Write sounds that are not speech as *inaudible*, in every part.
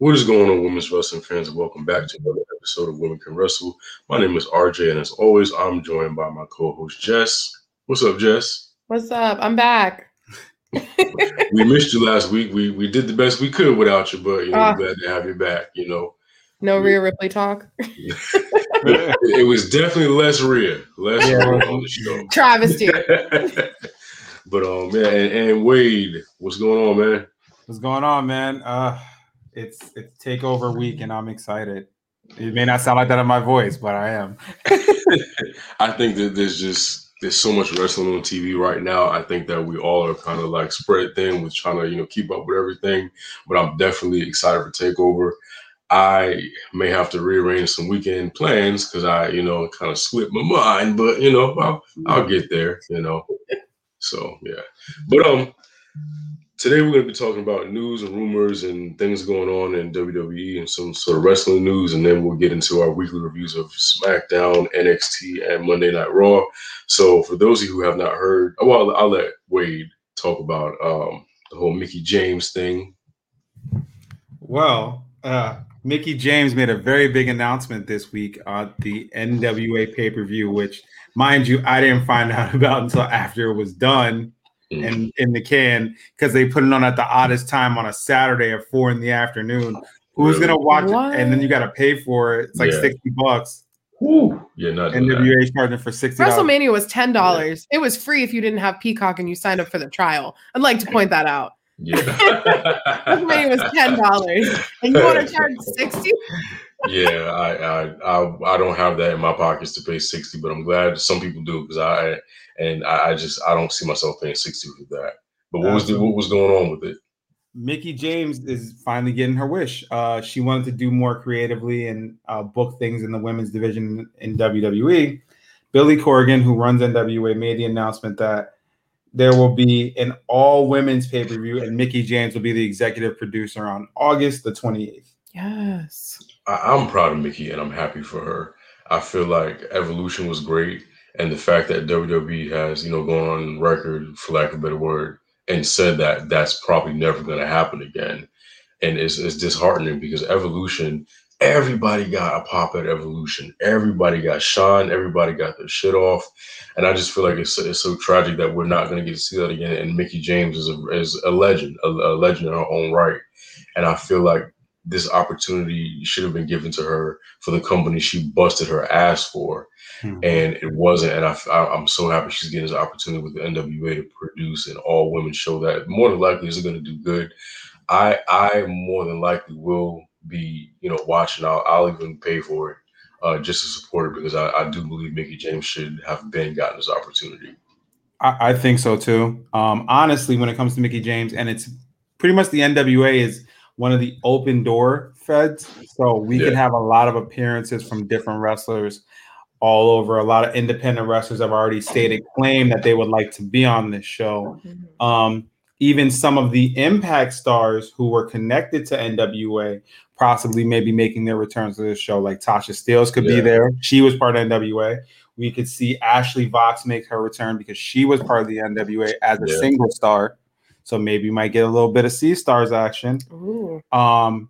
What is going on, women's wrestling fans, and welcome back to another episode of Women Can Wrestle. My name is RJ, and as always, I'm joined by my co-host Jess. What's up, Jess? What's up? I'm back. *laughs* we missed you last week. We we did the best we could without you, but you know, Ah. glad to have you back. You know, No Rhea Ripley talk. it, *laughs* it was definitely less Rhea, less Yeah. Rhea on the show. *laughs* Travesty. but um, man, and, and Wade, what's going on, man? What's going on, man? Uh it's it's takeover week and I'm excited. It may not sound like that in my voice, but I am. *laughs* I think that there's just there's so much wrestling on TV right now. I think that we all are kind of like spread thin with trying to you know keep up with everything. But I'm definitely excited for Takeover. I may have to rearrange some weekend plans because I you know kind of slipped my mind, but you know I'll, I'll get there. You know, so yeah. But um, today we're going to be talking about news and rumors and things going on in WWE and some sort of wrestling news, and then we'll get into our weekly reviews of SmackDown, NXT, and Monday Night Raw. So for those of you who have not heard, oh, well, I'll let Wade talk about um, the whole Mickie James thing. Well, uh Mickie James made a very big announcement this week on the NWA pay-per-view, which mind you, I didn't find *laughs* out about until after it was done Mm. and in the can because they put it on at the oddest time on a Saturday at four in the afternoon. Who's Really? gonna watch What? it? And then you gotta pay for it. It's like Yeah. 60 bucks. Whew. Yeah, not doing that. Charging for 60 WrestleMania was ten dollars. It was free if you didn't have Peacock and you signed up for the trial. I'd like to point that out. Yeah. *laughs* WrestleMania was ten dollars, and you want to *laughs* charge sixty? Yeah, I, I I I don't have that in my pockets to pay sixty, but I'm glad some people do because I and I, I just I don't see myself paying sixty for that. But what was the, what was going on with it? Mickie James is finally getting her wish. Uh, she wanted to do more creatively and uh, book things in the women's division in WWE. Billy Corgan, who runs NWA, made the announcement that there will be an all women's pay per view, and Mickie James will be the executive producer on August the 28th. Yes. I'm proud of Mickie and I'm happy for her. I feel like Evolution was great, and the fact that WWE has you know gone on record, for lack of a better word, and said that that's probably never going to happen again, and it's, it's disheartening because Evolution, everybody got a pop at Evolution, everybody got shine, everybody got their shit off, and I just feel like it's it's so tragic that we're not going to get to see that again. And Mickie James is a is a legend, a, a legend in her own right, and I feel like this opportunity should have been given to her for the company she busted her ass for, and it wasn't. And I, am so happy she's getting this opportunity with the NWA to produce an all women show that more than likely is going to do good. I I more than likely will be you know watching. I'll, I'll even pay for it uh, just to support it because I, I do believe Mickie James should have been gotten this opportunity. I, I think so too. Um, honestly, when it comes to Mickie James, and it's pretty much the NWA is one of the open door feds, so we Yeah. can have a lot of appearances from different wrestlers all over. A lot of independent wrestlers have already stated claim that they would like to be on this show. Um, even some of the Impact stars who were connected to NWA possibly maybe making their returns to this show, like Tasha Steelz could Yeah. be there. She was part of NWA. We could see Ashley Vox make her return because she was part of the NWA as a Yeah. single star. So maybe you might get a little bit of Sea stars action. Ooh. Um,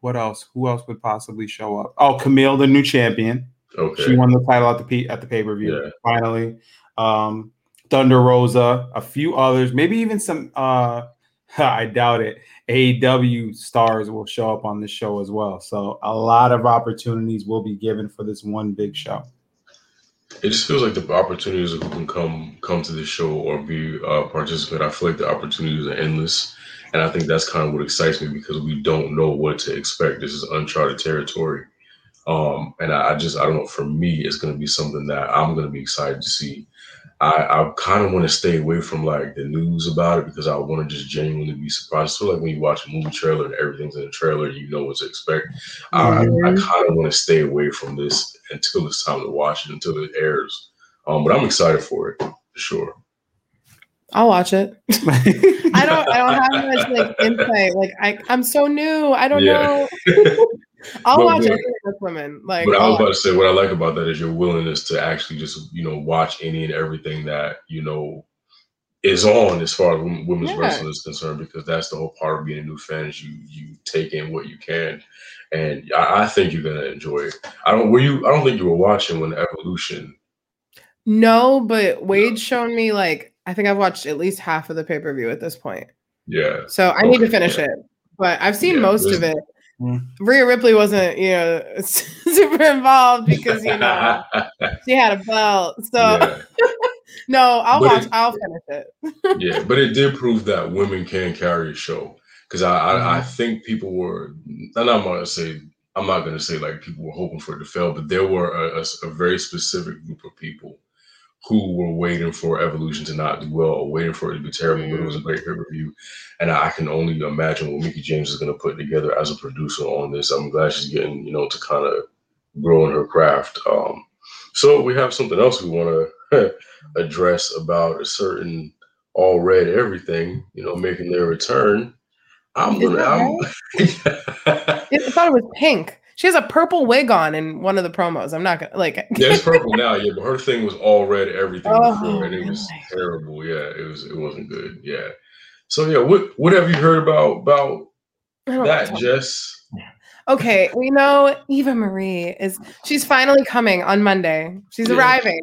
what else? Who else would possibly show up? Oh, Kamille, the new champion. Okay. She won the title at the P- at the pay per view Yeah. finally. Um, Thunder Rosa, a few others, maybe even some. Uh, *laughs* I doubt it. AEW stars will show up on this show as well. So a lot of opportunities will be given for this one big show. It just feels like the opportunities who can come come to the show or be a participant. I feel like the opportunities are endless, and I think that's kind of what excites me because we don't know what to expect. This is uncharted territory, um, and I, I just I don't know. For me, it's going to be something that I'm going to be excited to see. I, I kind of want to stay away from like the news about it because I want to just genuinely be surprised. So like when you watch a movie trailer and everything's in the trailer, you know what to expect. I, I Mhm. kind of want to stay away from this until it's time to watch it, until it airs. Um, but I'm excited for it for sure. I'll watch it. *laughs* *laughs* I don't. I don't have much like insight. Like I, I'm so new. I don't Yeah. know. *laughs* I'll But- watch but- anything women. Like But I was oh. about to say what I like about that is your willingness to actually just you know watch any and everything that you know is on as far as women's Yeah. wrestling is concerned because that's the whole part of being a new fan is you you take in what you can, and I, I think you're gonna enjoy it. I don't were you I don't think you were watching when Evolution. No, but Wade's shown me like I think I've watched at least half of the pay per view at this point. Yeah, So I need to finish yeah. it. But I've seen Yeah, most of it. Mm. Rhea Ripley wasn't, you know, *laughs* super involved because you know *laughs* she had a belt. So yeah, *laughs* no, I'll But watch. it- I'll finish it. yeah, but it did prove that women can carry a show because I, I I Mm-hmm. think people were and I'm not gonna say I'm not gonna say like people were hoping for it to fail, but there were a, a- a very specific group of people who were waiting for Evolution to not do well or waiting for it to be terrible, but it was a great pay per view. And I can only imagine what Mickie James is going to put together as a producer on this. I'm glad she's getting, you know, to kind of grow in her craft. Um, so we have something else we want to *laughs* address about a certain all red everything, you know, making their return. I'm gonna. I'm, *laughs* I thought it was pink. She has a purple wig on in one of the promos. I'm not gonna like. *laughs* yeah, it's purple now. Yeah, but her thing was all red everything Oh, before, and it was terrible. Yeah, it was. It wasn't good. Yeah. So yeah, what what have you heard about about that. Jess? Okay, we know Eva Marie is she's finally coming on Monday. She's Yeah. arriving.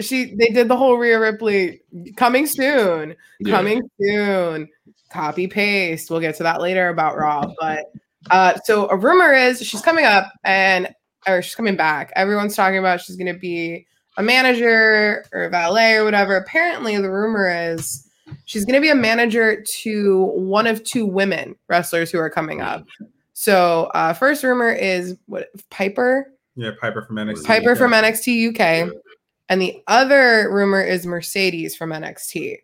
She they did the whole Rhea Ripley coming soon, Yeah. coming soon. Copy paste. We'll get to that later about Raw, but uh so a rumor is she's coming up and or she's coming back. Everyone's talking about she's going to be a manager or a valet or whatever. Apparently the rumor is she's going to be a manager to one of two women wrestlers who are coming up. So, uh, first rumor is what Piper, Yeah, Piper from NXT. Piper from NXT UK, and the other rumor is Mercedes from NXT.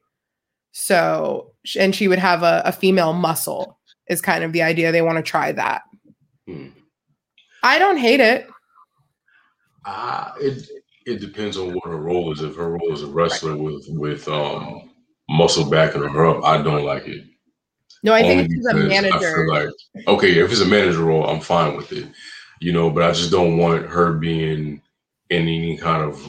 So, and she would have a, a female muscle is kind of the idea. They want to try that. Hmm. I don't hate it. Ah, it it depends on what her role is. If her role is a wrestler with with um muscle backing her up, I don't like it. No, I Only think she's a because I manager. feel like okay, if it's a manager role, I'm fine with it, you know. But I just don't want her being in any kind of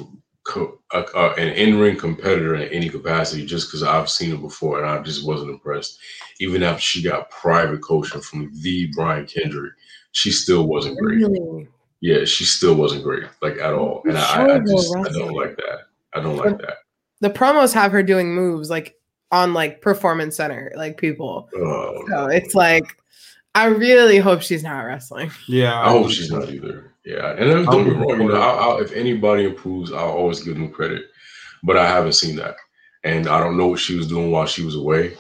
co- uh, uh, an in-ring competitor in any capacity, just because I've seen it before and I just wasn't impressed. Even after she got private coaching from the Brian Kendrick, she still wasn't great. Really? Yeah, she still wasn't great, like at all. And I, I, I just I don't like that. I don't like that. The promos have her doing moves like on like performance center, like people. Oh, So it's like, I really hope she's not wrestling. Yeah, I hope she's not either. Yeah, and don't get me wrong. You know, I'll, I'll, if anybody improves, I'll always give them credit. But I haven't seen that, and I don't know what she was doing while she was away.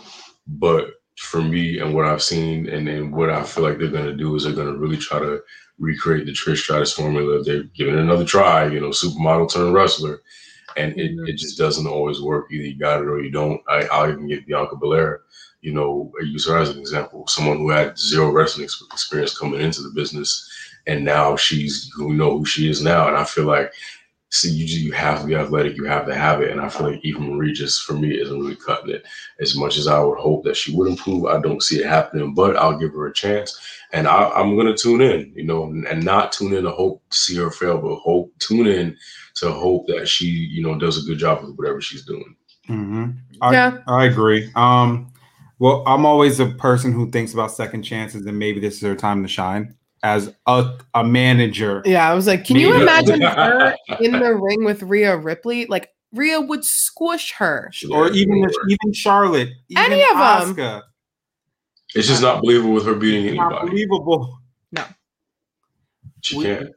But for me, and what I've seen, and then what I feel like they're gonna do is they're gonna really try to recreate the Trish Stratus formula. They're giving it another try. You know, supermodel turned wrestler, and it, it just doesn't always work. Either you got it or you don't. I, I'll even get Bianca Belair. You know, use her as an example. Someone who had zero wrestling experience coming into the business, and now she's we know who she is now. And I feel like, see, you you have to be athletic, you have to have it. And I feel like Eva Marie just for me isn't really cutting it as much as I would hope that she would improve. I don't see it happening, but I'll give her a chance, and I, I'm gonna tune in. You know, and, and not tune in to hope to see her fail, but hope tune in to hope that she you know does a good job with whatever she's doing. hmm I, Yeah. I agree. Um, well, I'm always a person who thinks about second chances, and maybe this is her time to shine as a, a manager. Yeah, I was like, can you imagine *laughs* her in the ring with Rhea Ripley? Like Rhea would squish her. Or even Lord. even Charlotte, even Any of Asuka. It's just not believable with her beating Not anybody. believable. She We- can't.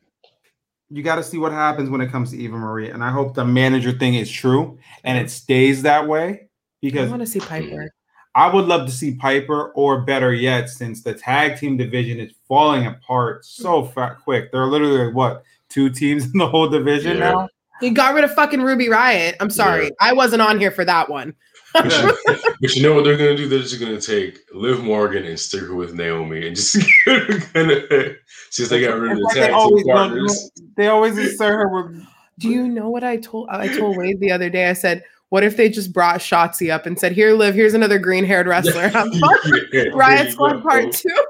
You got to see what happens when it comes to Eva Marie, and I hope the manager thing is true and it stays that way because I want to see Piper. I would love to see Piper, or better yet, since the tag team division is falling apart so fat quick. There are literally what two teams *laughs* in the whole division Yeah. now. He got rid of fucking Ruby Riott. I'm sorry, Yeah. I wasn't on here for that one. But you, but you know what they're gonna do? They're just gonna take Liv Morgan and stick her with Naomi, and just *laughs* gonna since they got rid of the tag team partners. They always insert her with. Do you know what I told? I told Wade the other day. I said, "What if they just brought Shotzi up and said, here, Liv, here's another green-haired wrestler. Have fun." Yeah, there Riot Squad. Part Two. *laughs*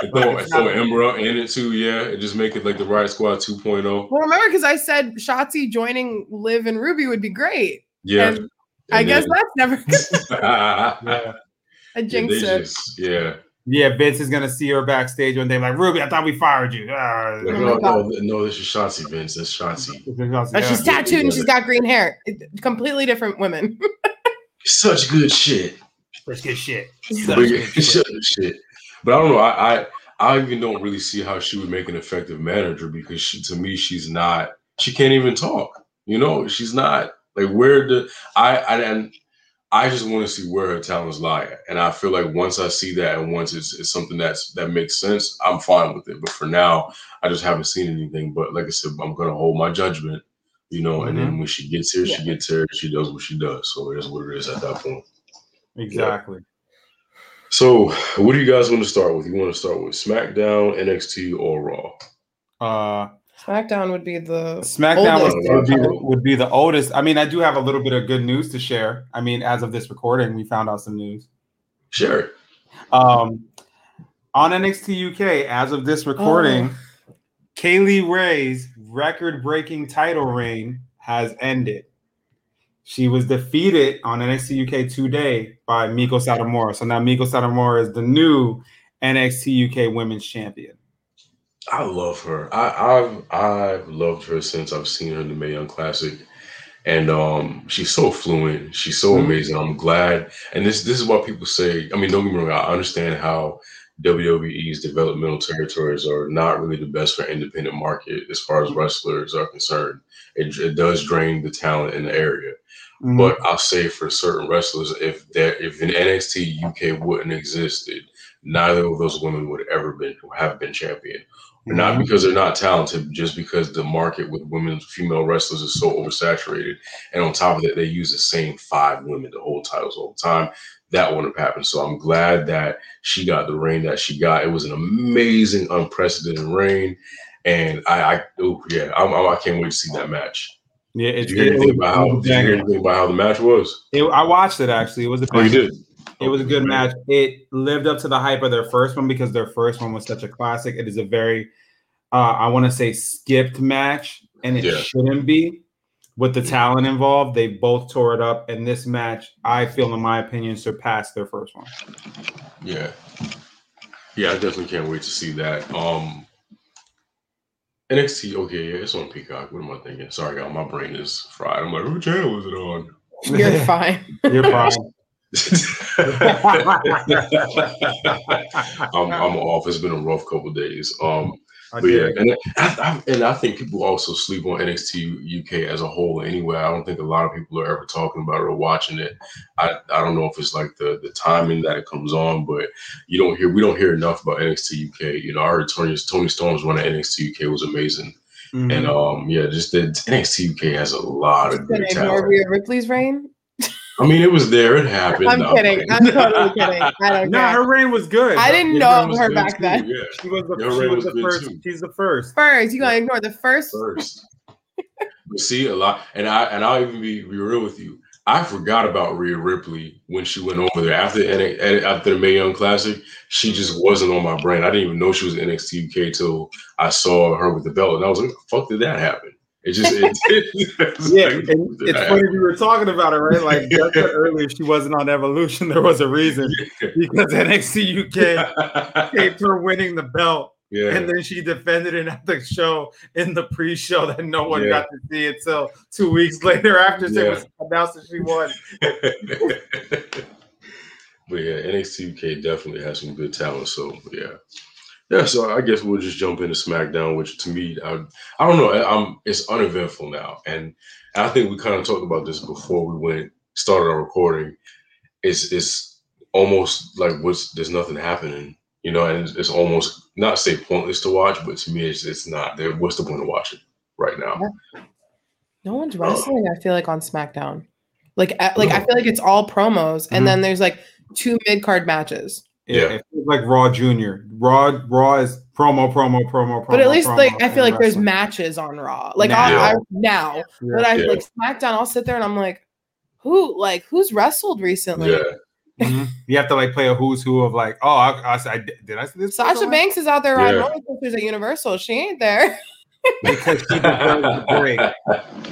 And Throw, and throw Ember in it too, yeah, and just make it like the Riot Squad oh. 2.0. Well, remember because I said Shotzi joining Liv and Ruby would be great. Yeah, And I And guess that's never yeah, a jinx just- yeah. Yeah, Vince is gonna see her backstage one day, like Ruby. I thought we fired you. Ah. Like, Oh no, no, no, this is Shotzi, Vince. That's Shotzi. But she's tattooed and she's got green hair. It- Completely different women. *laughs* Such good shit. Such good shit. But, Such good shit. Such shit. But I don't know. I, I I even don't really see how she would make an effective manager because she, to me, she's not. She can't even talk. You know, she's not like where the I I and I just want to see where her talents lie. And I feel like once I see that and once it's, it's something that's that makes sense, I'm fine with it. But for now, I just haven't seen anything. But like I said, I'm gonna hold my judgment. You know, and then when she gets here, she gets here. She does what she does. So it is what it is at that point. Exactly. So, what do you guys want to start with? You want to start with SmackDown, NXT, or Raw? Uh, SmackDown would be the SmackDown Oldest. would, would be the, would be the oldest. I mean, I do have a little bit of good news to share. I mean, as of this recording, we found out some news. Sure. Um, on NXT UK, as of this recording, Kay Lee Ray's record-breaking title reign has ended. She was defeated on NXT UK today by Meiko Satomura. So now Meiko Satomura is the new NXT UK Women's Champion. I love her. I, I've I've loved her since I've seen her in the Mae Young Classic, and um, she's so fluent. She's so Mhm. amazing. I'm glad. And this this is what people say. I mean, don't get me wrong. I understand how WWE's developmental territories are not really the best for independent market as far as wrestlers are concerned. It, it does drain the talent in the area. Mhm. But I'll say for certain wrestlers, if that if an NXT UK wouldn't existed, neither of those women would ever been have been champion. Not because they're not talented, just because the market with women, female wrestlers is so oversaturated. And on top of that, they use the same five women to hold titles all the time. That wouldn't have happened. So I'm glad that she got the reign that she got. It was an amazing, unprecedented reign. And I, I oh yeah, I'm, I'm, I can't wait to see that match. yeah, Did it's you hear it anything about how? Did you hear anything about how the match was? It- I watched it actually. It was a Oh, you did. It was a good match. It lived up to the hype of their first one because their first one was such a classic. It is a very, uh, I want to say, skipped match, and it Yeah. shouldn't be. With the talent involved, they both tore it up, and this match, I feel, in my opinion, surpassed their first one. Yeah. Yeah, I definitely can't wait to see that. Um NXT, okay, yeah, it's on Peacock. What am I thinking? Sorry, y'all, my brain is fried. I'm like, who channel was it on? You're fine. You're fine. *laughs* *laughs* I'm, I'm off. It's been a rough couple days. Um, but yeah, and I, I, and I think people also sleep on NXT UK as a whole. Anyway, I don't think a lot of people are ever talking about it or watching it. I, I don't know if it's like the the timing that it comes on, but you don't hear we don't hear enough about NXT UK. You know, I heard Toni Toni Storm's run at NXT UK was amazing, Mhm. and um yeah, just the NXT UK has a lot of Gonna good ignore talent. Ripley's reign. I mean, it was there. It happened. I'm kidding. I'm totally kidding. *laughs* I don't no, care. her reign was good. I didn't Yeah, know of her back too, then. Yeah, She was the, she was was the first. too. She's the first. First, you gotta ignore the first. first. but see a lot, and I and I'll even be, be real with you. I forgot about Rhea Ripley when she went over there after the, after the Mae Young Classic. She just wasn't on my brain. I didn't even know she was in NXT UK till I saw her with the belt, and I was like, "Fuck, did that happen?" It just it, *laughs* it's Yeah, and it's funny we were talking about it, right? Like earlier, she wasn't on Evolution. There was a reason because NXT UK *laughs* taped her winning the belt, yeah, and then she defended it at the show in the pre-show that no one Yeah. got to see until two weeks later after Yeah. was announced that she won. *laughs* but yeah, NXT UK definitely has some good talent. So yeah, yeah. So I guess we'll just jump into SmackDown, which to me, I, I don't know. I'm it's uneventful now, and I think we kind of talked about this before we went started our recording. It's it's almost like what's there's nothing happening, you know, and it's, it's almost not say pointless to watch, but to me, it's it's not. There, what's the point of watching right now? No one's wrestling. I feel like on SmackDown. Like, like I feel like it's all promos, and Mhm. then there's like two mid card matches. Yeah, Yeah. it feels like Raw Junior. Raw, Raw is promo, promo, promo, promo. But at least promo, like I feel and like there's matches on Raw. Like Now. I, I now, Yeah. but I Yeah. like SmackDown. I'll sit there and I'm like, who like who's wrestled recently? Yeah, Mhm. You have to like play a who's who of like, oh, I, I, I did I see this? Sasha person? Banks is out there riding Yeah. roller coasters at Universal. She ain't there. *laughs* because she deserves a break. *laughs*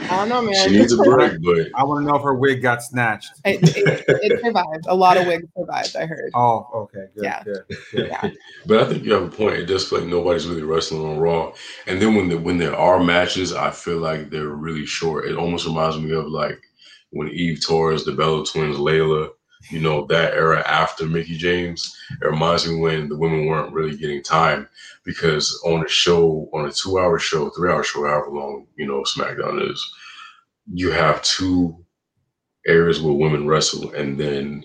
I don't know, man. She needs a break, but I want to know if her wig got snatched. It, it, it survived. A lot of wigs survived. I heard. Oh, okay, good, Yeah. good, good. Yeah. *laughs* but I think you have a point. It does feel like nobody's really wrestling on Raw, and then when the, when there are matches, I feel like they're really short. It almost reminds me of like when Eve Torres, the Bella Twins, Layla, you know, that era after Mickie James. It reminds me when the women weren't really getting time because on a show, on a two-hour show, three-hour show, however long you know SmackDown is, you have two areas where women wrestle, and then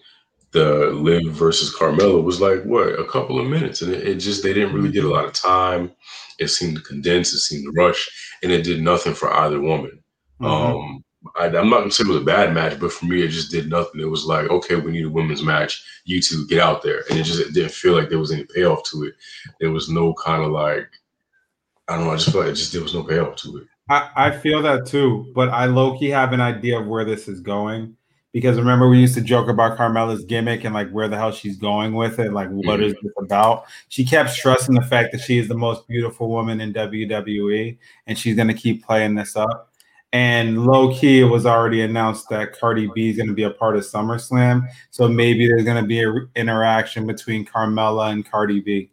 the Liv versus Carmella was like what a couple of minutes, and it, it just they didn't really get a lot of time. It seemed to condense, it seemed to rush, and it did nothing for either woman. Mhm. Um, I, I'm not gonna say it was a bad match, but for me, it just did nothing. It was like, okay, we need a women's match. You two get out there, and it just it didn't feel like there was any payoff to it. There was no kind of like, I don't know. I just felt like it just there was no payoff to it. I, I feel that too, but I low key have an idea of where this is going. Because remember, we used to joke about Carmella's gimmick and like where the hell she's going with it. Like, what mm-hmm. is this about? She kept stressing the fact that she is the most beautiful woman in WWE and she's going to keep playing this up. And low key, it was already announced that Cardi B is going to be a part of SummerSlam. So maybe there's going to be an interaction between Carmella and Cardi B.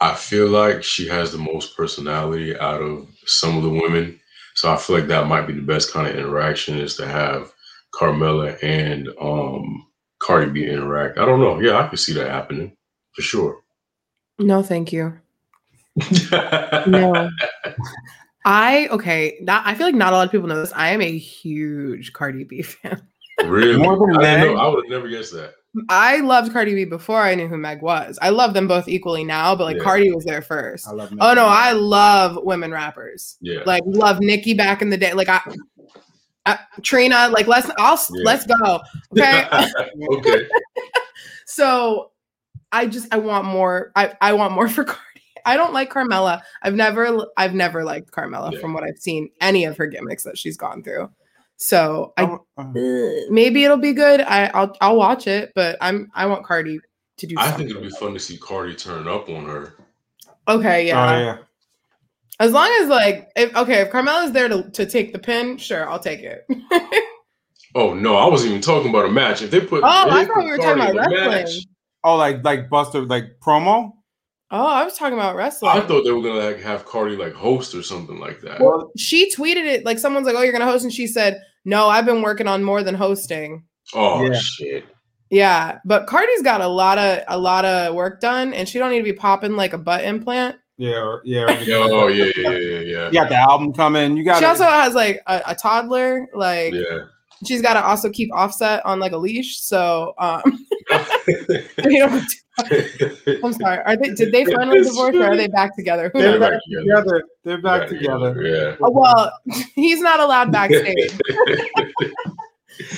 I feel like she has the most personality out of some of the women. So I feel like that might be the best kind of interaction is to have Carmella and um Cardi B interact. I don't know. Yeah, I could see that happening for sure. No, thank you. *laughs* No. I okay. Not, I feel like not a lot of people know this. I am a huge Cardi B *laughs* fan. really? More than I, didn't know, I would have never guessed that. I loved Cardi B before I knew who Meg was. I love them both equally now, but like Yeah. Cardi was there first. I love Oh no, I love women rappers. Yeah. Like love Nicki back in the day. Like I, I Trina. Like let's I'll Yeah. let's go. Okay. *laughs* okay. *laughs* so I just I want more. I I want more for Cardi. I don't like Carmella. I've never I've never liked Carmella Yeah. from what I've seen any of her gimmicks that she's gone through. So I Oh, uh, maybe it'll be good. I I'll I'll watch it, but I'm I want Cardi to do I something. think it'll be fun to see Cardi turn up on her. Okay, yeah. Oh yeah. As long as like if okay, if Carmella's there to, to take the pin, sure, I'll take it. *laughs* Oh no, I wasn't even talking about a match. If they put Oh, if I thought we were talking about in a wrestling. Oh, like like Buster, like promo. Oh, I was talking about wrestling. I thought they were gonna like have Cardi like host or something like that. Well, she tweeted it like someone's like, "Oh, you're gonna host," and she said, "No, I've been working on more than hosting." oh Yeah. shit. Yeah, but Cardi's got a lot of a lot of work done, and she don't need to be popping like a butt implant. Yeah, or, yeah. or- Oh yeah, yeah, yeah, yeah. You got the album coming. You got She also has like a, a toddler. Like Yeah. she's got to also keep Offset on like a leash. So um, *laughs* *laughs* you know, I'm *laughs* sorry. Are they? Did they finally divorce, or are they back together? Who They're knows? back together. They're back together. Yeah. Oh, well, *laughs* he's not allowed backstage. *laughs*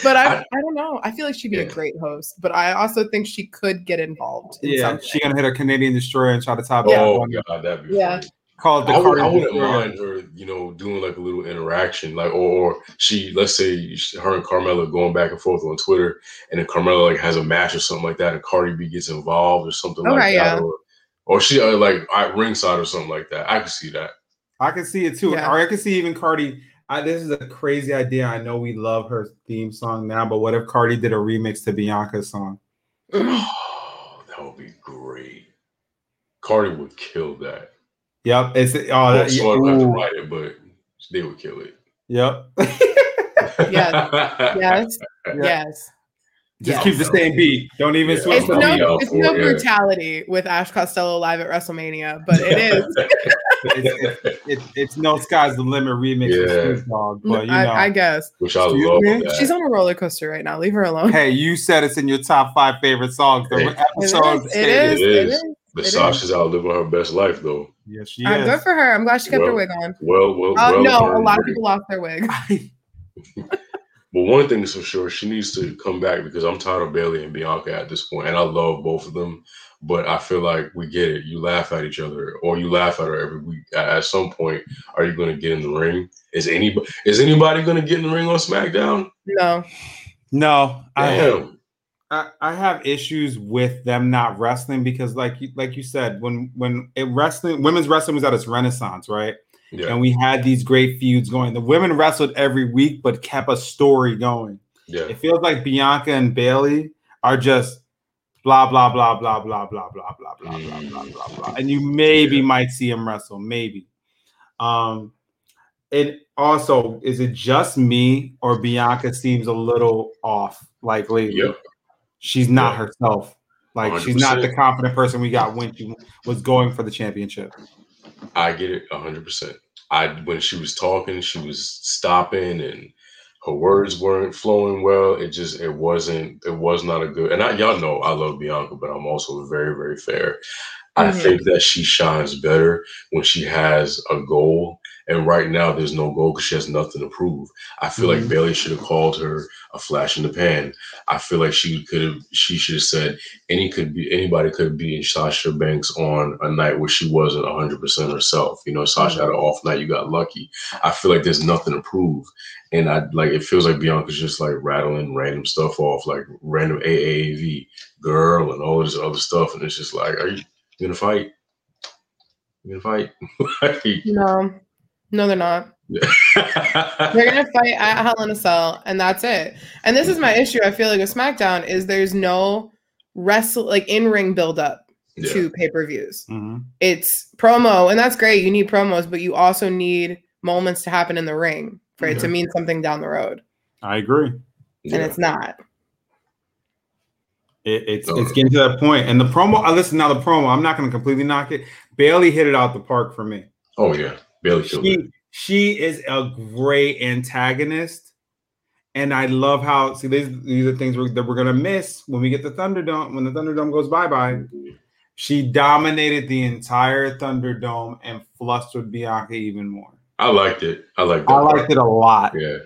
But I, I don't know. I feel like she'd be a great host, but I also think she could get involved. In Yeah, something. she gonna hit a Canadian destroyer and try to top Yeah. that Oh one. god, that'd be Yeah. funny. Call it the I, would, Cardi I wouldn't mind her, you know, doing like a little interaction, like, or, or she, let's say, her and Carmella going back and forth on Twitter, and then Carmella like has a match or something like that, and Cardi B gets involved or something like Okay, that, or, or she uh, like at ringside or something like that. I could see that. I can see it too. Yeah. Or I can see even Cardi. I, this is a crazy idea. I know we love her theme song now, but what if Cardi did a remix to Bianca's song? Oh, *sighs* that would be great. Cardi would kill that. Yep. It's oh that, so I don't have to write it, but they would kill it. *laughs* Yep. Yes. Yeah. Yes. Just Yeah. keep the same beat. Don't even Yeah. switch It's the I'll beat. be no, it's no yeah. brutality with Ash Costello live at WrestleMania, but it is. It's, *laughs* it's, it's, it's no sky's the limit remix Yeah. of Snoop Dogg, but you know. I, I guess Which I love. me? She's on a roller coaster right now. Leave her alone. hey, you said it's in your top five favorite songs. The It It episode is. It stated- is. It It is. is. but it Sasha's out living her best life, though. Yes, she I'm is. good for her. I'm glad she kept her wig on. Well, well, Uh, well no, a earned lot of people lost their wig. *laughs* But one thing is for sure, she needs to come back because I'm tired of Bayley and Bianca at this point, and I love both of them. But I feel like we get it. You laugh at each other, or you laugh at her every week. At, at some point, are you going to get in the ring? Is anybody is anybody going to get in the ring on SmackDown? No. No, I, Damn. I I have issues with them not wrestling because, like you like you said, when when it wrestling women's wrestling was at its renaissance, right? Yeah. and we had these great feuds going. The women wrestled every week, but kept a story going. Yeah. It feels like Bianca and Bayley are just blah blah blah blah blah blah blah blah blah blah blah blah blah, and you maybe Yeah. might see them wrestle, maybe. Um, it also is it just me or Bianca seems a little off, like lately. Yep. She's not Yeah. herself. Like she's not the confident person we got when she was going for the championship. I get it hundred percent. I when she was talking, she was stopping and her words weren't flowing well. It just it wasn't it was not a good and I y'all know I love Bianca, but I'm also very, very fair. I Mhm. think that she shines better when she has a goal. And right now there's no goal because she has nothing to prove. I feel Mhm. like Bayley should have called her a flash in the pan. I feel like she could have she should have said any could be anybody could be in Sasha Banks on a night where she wasn't hundred percent herself. You know, Sasha had an off night, you got lucky. I feel like there's nothing to prove. And I like it feels like Bianca's just like rattling random stuff off, like random AAV girl and all this other stuff. And it's just like, are you gonna fight? You gonna fight? *laughs* Like, No, no, they're not. They're gonna *laughs* fight at Hell in a Cell, and that's it. And this is my issue. I feel like with SmackDown is there's no wrestle like in ring build up Yeah. to pay per views. Mhm. It's promo, and that's great. You need promos, but you also need moments to happen in the ring for it to mean something down the road, I agree. and Yeah. it's not. It, it's No. it's getting to that. And the promo, I listen now. The promo, I'm not going to completely knock it. Bayley hit it out the park for me. Oh yeah, Bayley killed it. She she is a great antagonist, and I love how see these these are things we're, that we're gonna miss when we get the Thunderdome when the Thunderdome goes bye bye. Mm-hmm. She dominated the entire Thunderdome and flustered Bianca even more. I liked it. I liked that. I liked it a lot. Yeah.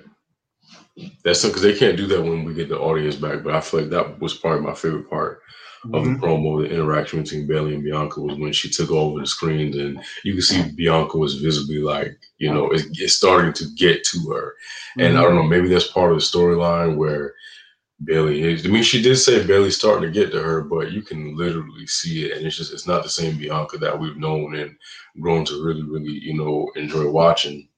That's because they can't do that when we get the audience back. But I feel like that was probably my favorite part of the Mhm. promo. The interaction between Bayley and Bianca was when she took over the screens, and you can see Bianca was visibly like, you know, it's, it's starting to get to her. And I don't know, maybe that's part of the storyline where Bayley is. I mean, she did say Bayley's starting to get to her, but you can literally see it, and it's just it's not the same Bianca that we've known and grown to really, really, you know, enjoy watching.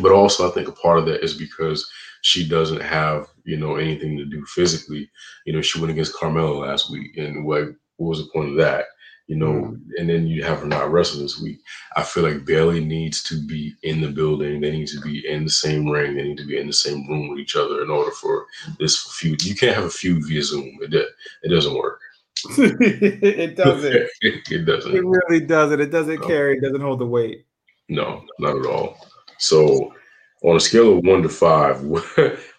But also, I think a part of that is because she doesn't have, you know, anything to do physically. You know, she went against Carmella last week, and what what was the point of that? You know, Mhm. and then you have her not wrestle this week. I feel like Bayley needs to be in the building. They need to be in the same ring. They need to be in the same room with each other in order for this feud. You can't have a feud via Zoom. It it doesn't work. *laughs* it doesn't. it *laughs* It doesn't. It really doesn't. It doesn't No. carry. It doesn't hold the weight. No, not at all. So, on a scale of one to five, *laughs* what,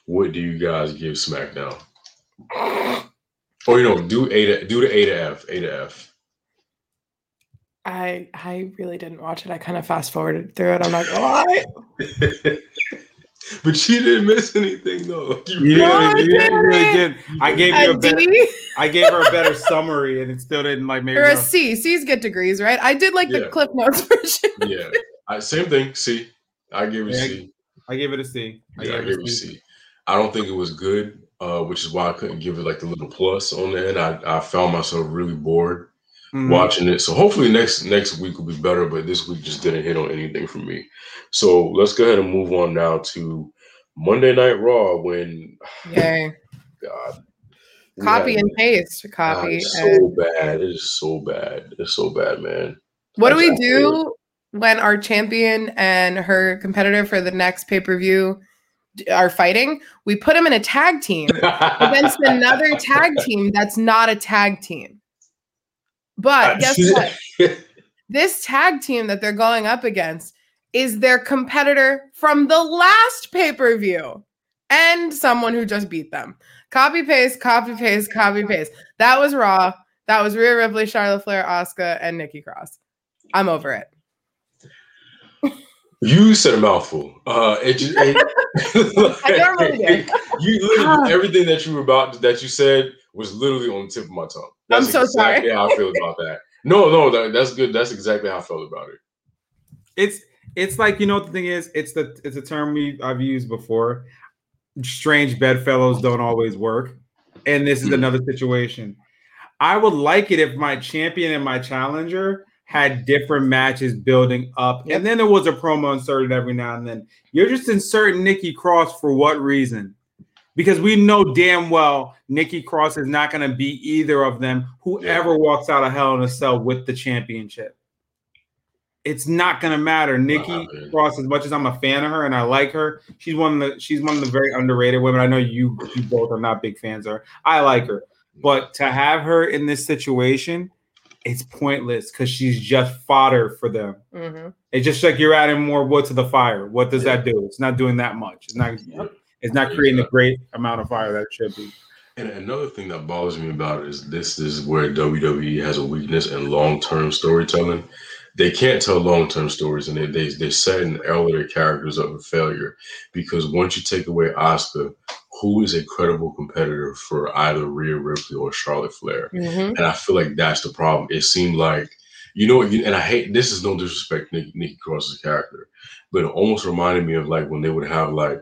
what do you guys give SmackDown? Or you know, do A to do the A to F. A to F. I I really didn't watch it. I kind of fast forwarded through it. I'm like, oh, *laughs* but she didn't miss anything though. *laughs* You You, No, really, I you really didn't. I gave you a a better. D I gave her a better summary, and it still didn't like make or a her. C. C's get degrees, right? I did like the Yeah. Cliff Notes version. yeah, I, same thing. C. I give it Yeah, C. I gave it a C. I Yeah, I gave gave it a C. I don't think it was good, uh, which is why I couldn't give it like the little plus on the end. I, I found myself really bored Mhm. watching it. So hopefully next next week will be better, but this week just didn't hit on anything for me. So let's go ahead and move on now to Monday Night Raw when *sighs* Yay. God Copy had- and paste. God, Copy. it's and- so bad. It is so bad. It's so bad, man. What do we Exactly. do when our champion and her competitor for the next pay per view are fighting? We put them in a tag team against *laughs* another tag team that's not a tag team. But guess what? *laughs* This tag team that they're going up against is their competitor from the last pay per view and someone who just beat them. Copy paste, copy paste, copy paste. That was Raw. That was Rhea Ripley, Charlotte Flair, Asuka, and Nikki Cross. I'm over it. You said a mouthful. Uh, it just, it, *laughs* I normally *laughs* do. you literally everything that you were about that you said was literally on the tip of my tongue. I'm so sorry. exactly how I feel about that. No, no, that, that's good. That's exactly how I felt about it. It's it's like you know what the thing is. It's the it's a term we I've used before. Strange bedfellows don't always work, and this is Mhm. another situation. I would like it if my champion and my challenger had different matches building up, Yep. and then there was a promo inserted every now and then. You're just inserting Nikki Cross for what reason? Because we know damn well Nikki Cross is not going to be either of them. Whoever walks out of Hell in a Cell with the championship, it's not going to matter. Nikki. Cross, as much as I'm a fan of her and I like her, she's one of the she's one of the very underrated women. I know you you both are not big fans of her. I like her, but to have her in this situation, it's pointless because she's just fodder for them. Mhm. It's just like you're adding more wood to the fire. What does that do? It's not doing that much. It's not. It's not creating a great amount of fire that it should be. And another thing that bothers me about it is this is where WWE has a weakness in long term storytelling. They can't tell long term stories, and they they they set in all their characters up for failure because once you take away Asuka, who is a credible competitor for either Rhea Ripley or Charlotte Flair? Mhm. And I feel like that's the problem. It seemed like, you know, and I hate this is no disrespect to Nikki, Nikki Cross's character, but it almost reminded me of like when they would have like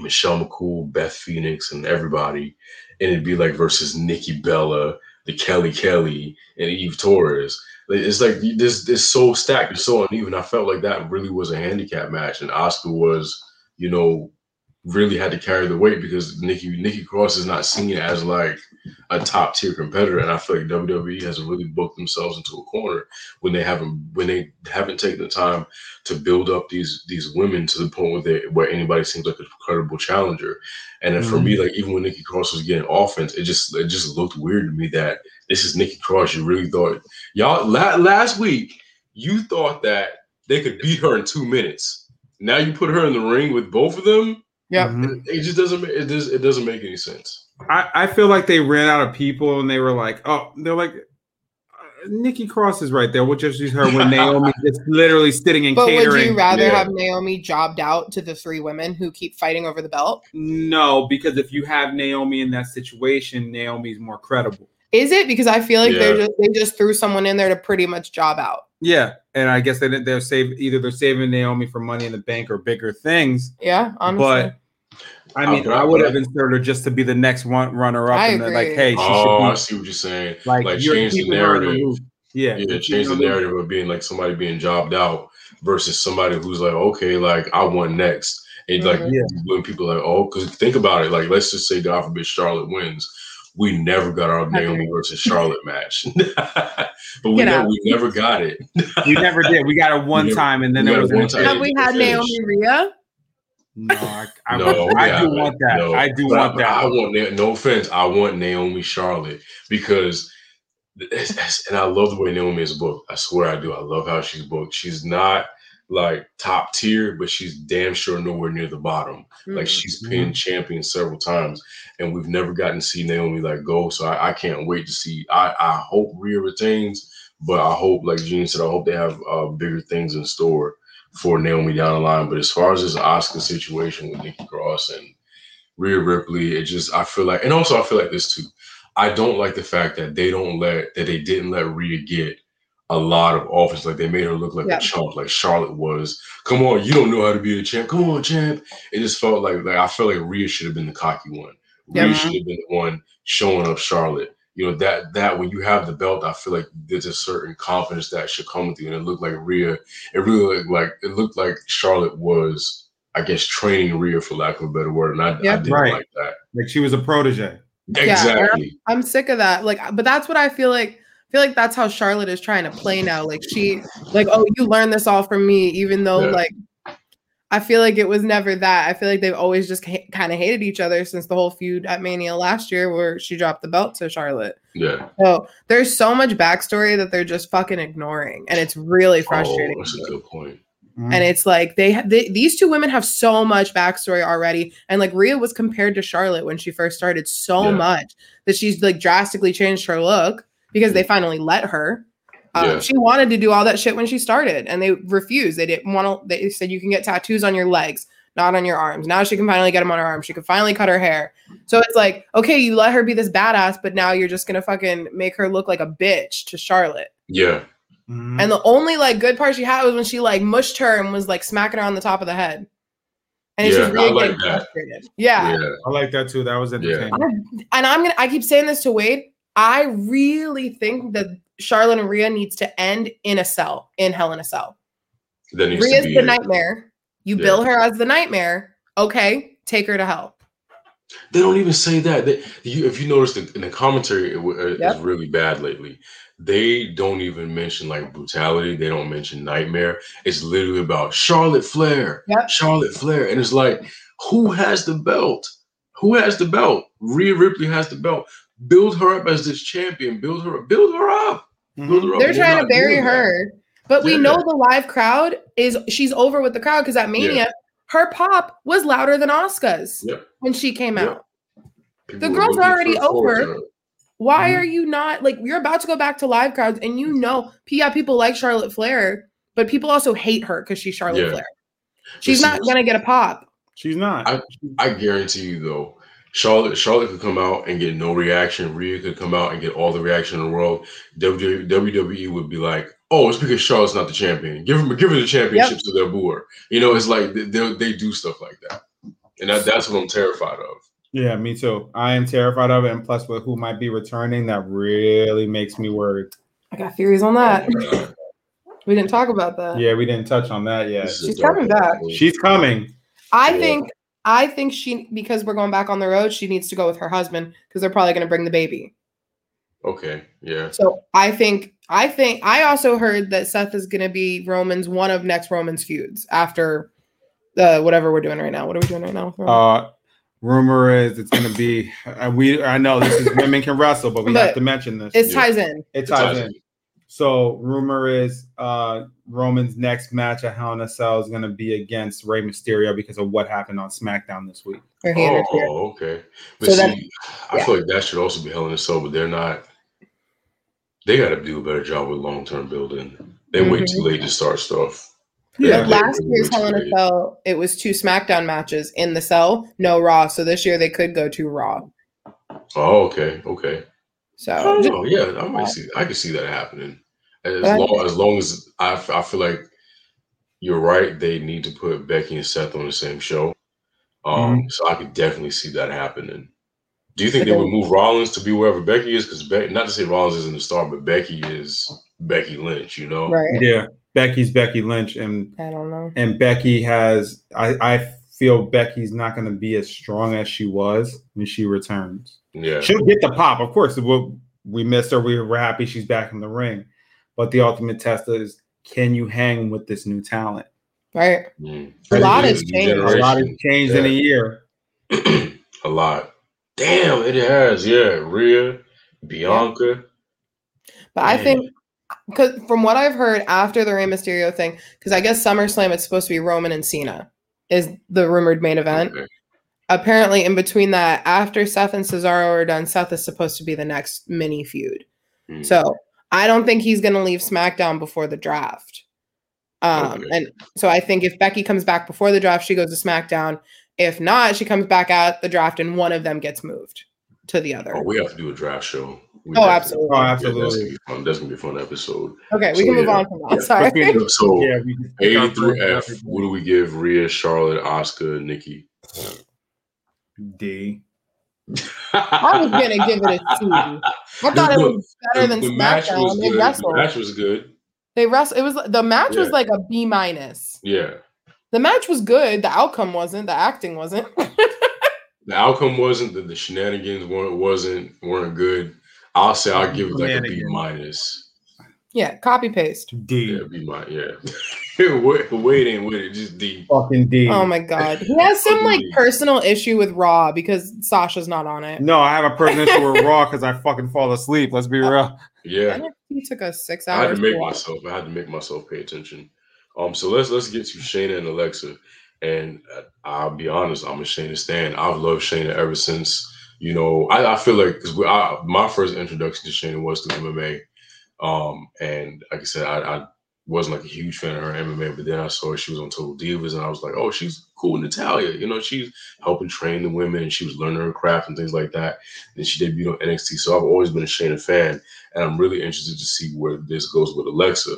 Michelle McCool, Beth Phoenix, and everybody, and it'd be like versus Nikki Bella, the Kelly Kelly, and Eve Torres. Like, It's like this this so stacked, it's so uneven. I felt like that really was a handicap match, and Asuka was, you know, really had to carry the weight because Nikki Nikki Cross is not seen as like a top tier competitor, and I feel like WWE has really booked themselves into a corner when they haven't when they haven't taken the time to build up these these women to the point where they where anybody seems like a credible challenger. And then for me, mm-hmm. like even when Nikki Cross was getting offense, it just it just looked weird to me that this is Nikki Cross. You really thought y'all la- last week you thought that they could beat her in two minutes. Now you put her in the ring with both of them. Yep. Mhm. It just doesn't. ma- It does. It doesn't make any sense. I, I feel like they ran out of people and they were like, oh, they're like, uh, Nikki Cross is right there. We'll just use her when *laughs* Naomi is literally sitting and But catering. would you rather Yeah. have Naomi jobbed out to the three women who keep fighting over the belt? no, because if you have Naomi in that situation, Naomi's more credible. Is it because I feel like they're just they just threw someone in there to pretty much job out? Yeah, and I guess they didn't- they're save either they're saving Naomi for Money in the Bank or bigger things. Yeah, honestly. But I mean, Okay, I would but- have inserted her just to be the next one runner up, I and then like, agree. hey, she Oh, I see what you're saying. like, like, you're change the keeping her in narrative. Yeah, Yeah, you're change the her narrative of being like somebody being jobbed out versus somebody who's like, okay, like I want next. And like Mhm. Yeah. when people are like, oh, because think about it, like let's just say God forbid Charlotte wins. We never got our Naomi agree. versus Charlotte match, *laughs* *laughs* but we, Get never, we never got it. We never did. We got it *laughs* one never- time, and then there was it one time. have we had finish. Naomi Rhea? No, I, I, No, I we do haven't. want that. No. I do But want I, that. I want no offense. I want Naomi Charlotte because, it's- it's- and I love the way Naomi is booked. I swear I do. I love how she's booked. She's not like top tier, but she's damn sure nowhere near the bottom. Like Mm. she's pinned champion several times, and we've never gotten to see Naomi like go. So I, I can't wait to see. I, I hope Rhea retains, but I hope, like Gene said, I hope they have uh, bigger things in store for Naomi down the line. But as far as this Asuka situation with Nikki Cross and Rhea Ripley, it just I feel like, and also I feel like this too. I don't like the fact that they don't let that they didn't let Rhea get a lot of offense. Like they made her look like Yeah. a chump, like Charlotte was. Come on, you don't know how to be a champ. Come on, champ. It just felt like like I felt like Rhea should have been the cocky one. Yeah. Rhea should have been the one showing up Charlotte. You know that that when you have the belt, I feel like there's a certain confidence that should come with you. And it looked like Rhea. It really looked like it looked like Charlotte was, I guess, training Rhea for lack of a better word. And I, I Yeah. didn't Right. like that. Like she was a protege. Exactly. I'm sick of that. Like, but that's what I feel like. I feel like that's how Charlotte is trying to play now. Like she, like, oh, you learned this all from me, even though Yeah. like, I feel like it was never that. I feel like they've always just ha- kind of hated each other since the whole feud at Mania last year, where she dropped the belt to Charlotte. Yeah. So there's so much backstory that they're just fucking ignoring, and it's really frustrating. Oh, that's a good point. Mm-hmm. And it's like they, ha- they these two women have so much backstory already, and like Rhea was compared to Charlotte when she first started so Yeah. much that she's like drastically changed her look because they finally let her. Um, Yeah. She wanted to do all that shit when she started, and they refused. They didn't want to. They said you can get tattoos on your legs, not on your arms. Now she can finally get them on her arms. She can finally cut her hair. So it's like, okay, you let her be this badass, but now you're just gonna fucking make her look like a bitch to Charlotte. Yeah. Mhm. And the only like good part she had was when she like mushed her and was like smacking her on the top of the head. And it's Yeah, just really I like getting that. frustrated. Yeah. Yeah. I like that too. That was entertaining. And I'm gonna I keep saying this to Wade. I really think that Charlotte and Rhea needs to end in a cell, in Hell in a Cell. That Rhea's the nightmare. You Yeah. bill her as the nightmare. Okay, take her to hell. They don't even say that. They, you, if you notice the, in the commentary, it, uh, Yep. is really bad lately. They don't even mention like brutality. They don't mention nightmare. It's literally about Charlotte Flair, Yep. Charlotte Flair, and it's like, who has the belt? Who has the belt? Rhea Ripley has the belt. Build her up as this champion. Build her up. Build her up. Build Mhm. her up. They're You're trying to bury doing that. her. But we know the live crowd is she's over with the crowd because at Mania, her pop was louder than Asuka's Yep. when she came Yep. out. People The girl's looking already over. to her. Why Mhm. are you not like you're about to go back to live crowds and you know, yeah, people like Charlotte Flair, but people also hate her because she's Charlotte Yeah. Flair. She's see, not gonna get a pop. She's not. I- I guarantee you though, Charlotte Charlotte could come out and get no reaction. Rhea could come out and get all the reaction in the world. WWE, WWE would be like, "Oh, it's because Charlotte's not the champion. Give him give her the championship so they'll boo. You know, it's like they they, they do stuff like that, and that, that's what I'm terrified of. yeah, me too. I am terrified of it, and plus with who might be returning, that really makes me worried. I got theories on that. Oh. We didn't talk about that. Yeah, we didn't touch on that yet. This is a She's coming back. She's coming. I Yeah. think I think she because we're going back on the road, she needs to go with her husband because they're probably gonna bring the baby. okay. Yeah. So I think I think I also heard that Seth is gonna be Roman's one of next Roman's feuds after the whatever we're doing right now. What are we doing right now? with Roman? Uh, rumor is it's going to be. Uh, we I know this is women can wrestle, but we But have to mention this. it yeah. ties in. it It ties ties in. So rumor is uh Roman's next match at Hell in a Cell is going to be against Rey Mysterio because of what happened on SmackDown this week. Or. Oh, okay. But So see, that- I yeah. feel like that should also be Hell in a Cell, but they're not. They got to do a better job with long term building. They wait too late to start stuff. Yeah. But last year's Hell in a. Cell, it was two SmackDown matches in the cell, no Raw. So this year they could go to Raw. Oh, okay, okay. So Oh, yeah, I might see. I can see that happening. As But I- long as long as I, f- I feel like you're right, they need to put Becky and Seth on the same show. Um, Mm-hmm. so I could definitely see that happening. Do you think they would move Rollins to be wherever Becky is? Because Be- not to say Rollins isn't the star, but Becky is Becky Lynch. You know, right. Yeah, Becky's Becky Lynch, and I don't know. and Becky has. I I feel Becky's not going to be as strong as she was when she returns. Yeah, She'll get the pop, of course. We, we missed her. We were happy she's back in the ring, but the ultimate test is: can you hang with this new talent? Right. Mm. A lot has is new changed. A lot has generation. changed in a year. *clears throat* a lot. Damn, it has. Yeah, Rhea, Bianca. But I think because from what I've heard after the Rey Mysterio thing, because I guess SummerSlam it's supposed to be Roman and Cena is the rumored main event. Okay. Apparently, in between that, after Seth and Cesaro are done, Seth is supposed to be the next mini feud. Hmm. So I don't think he's going to leave SmackDown before the draft. Um, Okay. and so I think if Becky comes back before the draft, she goes to SmackDown. If not, she comes back at the draft, and one of them gets moved to the other. Oh, we have to do a draft show. We Oh, absolutely. Oh, Yeah, that's absolutely. gonna be fun. That's gonna be a fun episode. Okay, we So, can move on from that. Yeah, Sorry. So *laughs* Yeah, A through F. What do we give Rhea, Charlotte, Asuka, Nikki? D. I was gonna give it a C. I thought it was better than the match was They good. The match was good. They wrestled. It was the match was like a B minus. Yeah. The match was good. The outcome wasn't. The acting wasn't. *laughs* The outcome wasn't that the shenanigans weren't wasn't weren't good. I'll say I'll give it like a B minus. yeah, copy paste. D. Yeah, B minus. Yeah. *laughs* wait, wait ain't with it. Just D. Fucking D. Oh my god, he has some like personal issue with Raw because Sasha's not on it. No, I have a personal issue with Raw *laughs* because I fucking fall asleep. Let's be real. Yeah. He took us six hours. I had hours. to make to myself. I had to make myself pay attention. Um, so let's let's get to Shayna and Alexa. And uh, I'll be honest, I'm a Shayna stan. I've loved Shayna ever since. You know, I, I feel like because my first introduction to Shayna was through MMA. Um, and like I said, I, I wasn't like a huge fan of her MMA, but then I saw she was on Total Divas, and I was like, oh, she's cool Natalya. You know, she's helping train the women, and she was learning her craft and things like that. And she debuted on NXT, so I've always been a Shayna fan and I'm really interested to see where this goes with Alexa,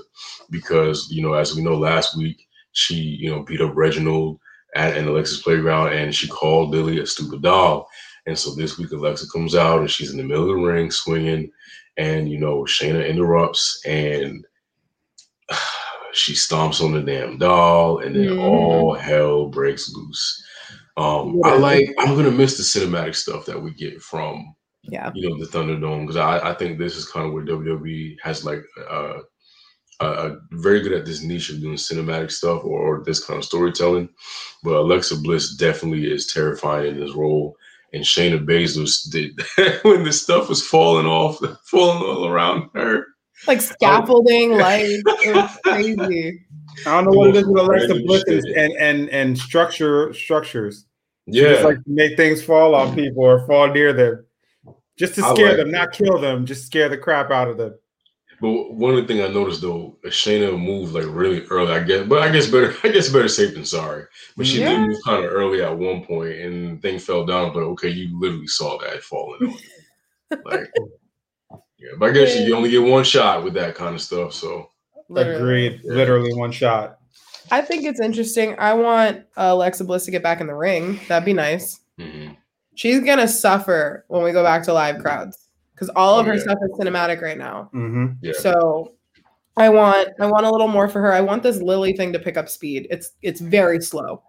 because you know, as we know, last week she you know beat up Reginald at an Alexa's playground, and she called Lily a stupid doll, And so this week, Alexa comes out and she's in the middle of the ring swinging, and you know Shayna interrupts and *sighs* she stomps on the damn doll, and then Mhm. all hell breaks loose. Um, I like. I'm gonna miss the cinematic stuff that we get from Yeah. you know the Thunderdome because I, I think this is kind of where WWE has like uh, uh, uh very good at this niche of doing cinematic stuff or, or this kind of storytelling. But Alexa Bliss definitely is terrifying in this role. And Shayna Baszler did *laughs* when the stuff was falling off, *laughs* falling all around her. Like oh. scaffolding, *laughs* like it crazy. I don't know what it is with Alexa Random Bliss shit. and and and structure structures. Yeah, just like make things fall on people or fall near them, just to scare like them, it. not kill them, just scare the crap out of them. But one of the things I noticed though, Shayna moved like really early. I guess, but I guess better. *laughs* I guess better safe than sorry. But she Yeah. did move kind of early at one point, and the thing fell down. But okay, you literally saw that falling on you. Like, *laughs* yeah, but I guess you only get one shot with that kind of stuff. So Literally. Agreed. Yeah. Literally one shot. I think it's interesting. I want uh, Alexa Bliss to get back in the ring. That'd be nice. mhm. She's gonna suffer when we go back to live crowds because all of Oh, her yeah. stuff is cinematic right now. hmm yeah, So I want I want a little more for her. I want this Lily thing to pick up speed. It's it's very slow.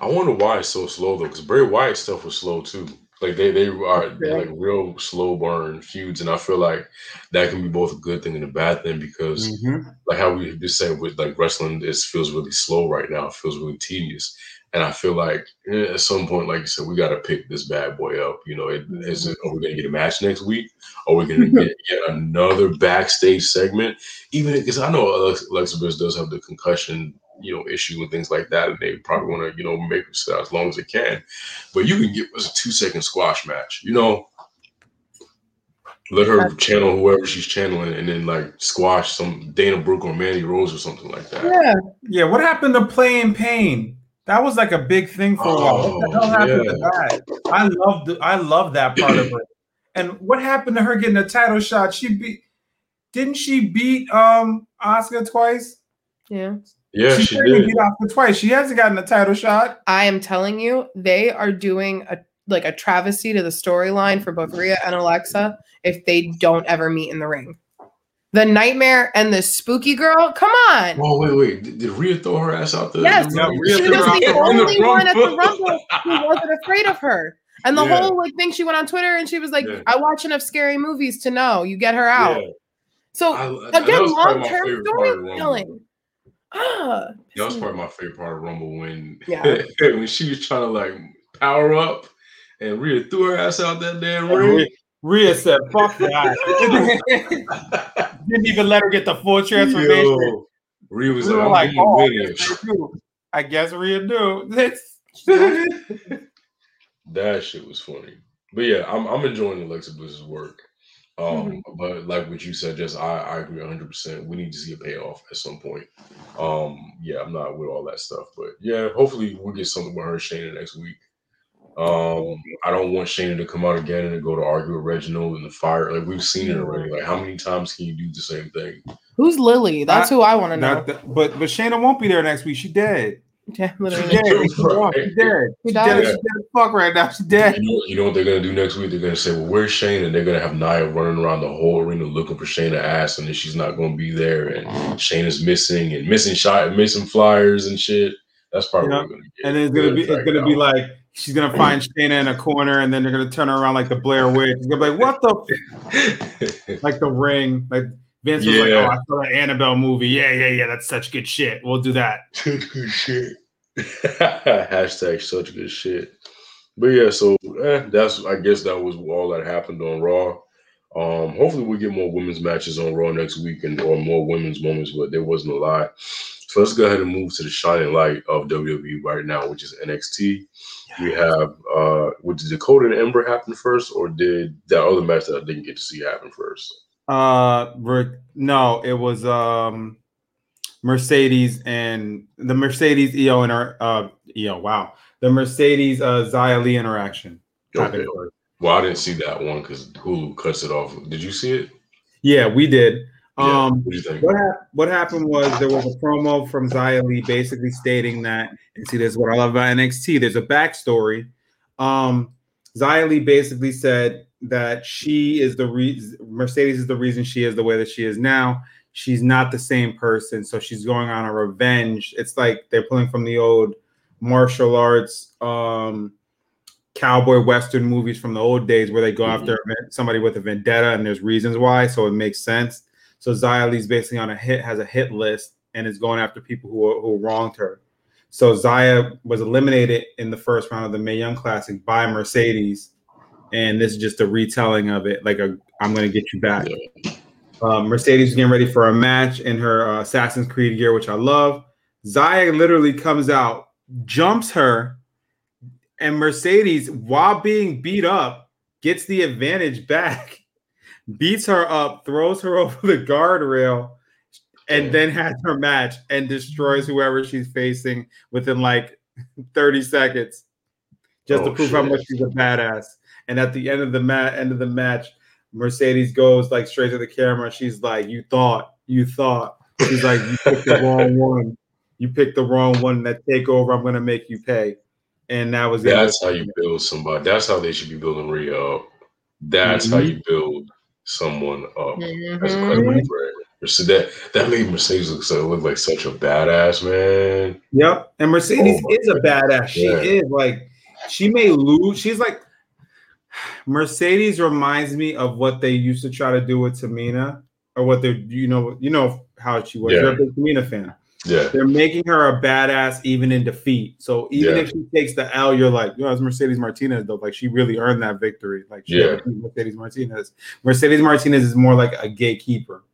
I wonder why it's so slow though, because Bray Wyatt stuff was slow too. Like they they are they're like real slow burn feuds, and I feel like that can be both a good thing and a bad thing because hmm like how we just said with like wrestling it feels really slow right now. It feels really tedious. And I feel like eh, at some point, like you said, we got to pick this bad boy up. You know, it, is it, are we going to get a match next week? Are we going to get *laughs* yet another backstage segment? Even because I know Alex- Alexa Bliss does have the concussion, you know, issue and things like that, and they probably want to, you know, make it stay as long as they can. But you can give us a two second squash match. You know, let her channel whoever she's channeling, and then like squash some Dana Brooke or Mandy Rose or something like that. Yeah. Yeah. What happened to playing pain? That was like a big thing for a while. What the hell Oh, happened yeah. to that? I loved I love that part of it. And what happened to her getting a title shot? She beat didn't she beat um Asuka twice? Yeah. Yeah, she, she didn't did. beat Asuka twice. She hasn't gotten a title shot. I am telling you, they are doing a like a travesty to the storyline for both Rhea and Alexa if they don't ever meet in the ring. The nightmare and the spooky girl, come on. Oh wait, wait! Did, did Rhea throw her ass out there? Yes, Yeah, she was her out the there. only one at the Rumble. *laughs* Rumble who wasn't afraid of her. And the Yeah. whole like thing, she went on Twitter and she was like, Yeah. "I watch enough scary movies to know you get her out." Yeah. So I- that again, was probably long my term favorite part of Rumble. storytelling. Ah, That was probably my favorite part of Rumble when Yeah. *laughs* when she was trying to like power up and Rhea threw her ass out that damn Rhea, ring. Rhea said, "Fuck that." *laughs* Didn't even let her get the full transformation. Yo, Rhea was We like, I'm like, being "Oh, I guess you." Rhea knew. I guess Rhea knew. That's *laughs* that shit was funny. But yeah, I'm I'm enjoying Alexa Bliss's work. Um, Mhm. but like what you said, just I, I agree 100. percent We need to see a payoff at some point. Um, yeah, I'm not with all that stuff, but yeah, hopefully we'll get something with her and Shayna next week. Um, I don't want Shayna to come out again and go to argue with Reginald in the fire. Like we've seen it already. Like how many times can you do the same thing? who's Lily? That's who I want to know. the- but but Shayna won't be there next week. She dead. *laughs* Yeah, She literally. dead. *laughs* She Right. dead. She dead. She She dead. She dead fuck right now. She dead. You know, you know what they're gonna do next week? They're gonna say, "Well, where's Shayna?" And they're gonna have Nia running around the whole arena looking for Shayna ass, and then she's not gonna be there, and Shayna's missing and missing shot, missing flyers and shit. That's probably Yeah. what we're gonna get. And it's gonna be it's gonna be like she's gonna find Shayna in a corner, and then they're gonna turn her around like the Blair Witch. Gonna be like, what the f-" *laughs* like the ring. Like Vince was like, oh, I saw that Annabelle movie. Yeah, yeah, yeah. That's such good shit. We'll do that. Such good shit. *laughs* Hashtag such good shit. But yeah, so eh, that's I guess that was all that happened on Raw. Um, hopefully we get more women's matches on Raw next week and or more women's moments, but there wasn't a lot. So let's go ahead and move to the shining light of WWE right now, which is NXT. We have uh what did Dakota and Ember happen first, or did that other match that I didn't get to see happen first? Uh, Rick- no, it was um Mercedes and the Mercedes EO inter uh EO. Wow, the Mercedes uh Xia Li interaction. Okay. Well, I didn't see that one because Hulu cuts it off. Did you see it? Yeah, we did. Yeah. Um, what do you think? what hap- what happened was there was a promo from Xia Li basically stating that, and see, this is what I love about NXT. There's a backstory. Um, Xia Li basically said that she is the reason Mercedes is the reason she is the way that she is now. She's not the same person, so she's going on a revenge. It's like they're pulling from the old martial arts um cowboy western movies from the old days where they go Mhm. after somebody with a vendetta and there's reasons why, so it makes sense. So Li's basically on a hit has a hit list and is going after people who who wronged her. So Xia was eliminated in the first round of the Mae Young Classic by Mercedes, and this is just a retelling of it. Like a, I'm going to get you back. Um, Mercedes is getting ready for a match in her uh, Assassin's Creed gear, which I love. Xia literally comes out, jumps her, and Mercedes, while being beat up, gets the advantage back, *laughs* beats her up, throws her *laughs* over the guardrail, and then has her match and destroys whoever she's facing within like *laughs* 30 seconds, just to Oh, prove how much she's a badass. And at the end of the mat, end of the match, Mercedes goes like straight to the camera. She's like, "You thought, you thought." She's like, "You picked the wrong *laughs* one. You picked the wrong one. That takeover, I'm gonna make you pay." And that was of That's how you build somebody. That's how they should be building up. That's how Mhm. you build someone up as a Mhm. credible brand. So that that made Mercedes look so look like such a badass man. Yep. And Mercedes Oh is a badass. She Yeah. is like she may lose. She's like *sighs* Mercedes reminds me of what they used to try to do with Tamina, or what they you know you know how she was. Yeah. You're a big Tamina fan. Yeah. They're making her a badass even in defeat. So even Yeah. if she takes the L, you're like, yo, it's Mercedes Martinez though. Like she really earned that victory. Like she Yeah. had to beat Mercedes Martinez. Mercedes Martinez is more like a gatekeeper.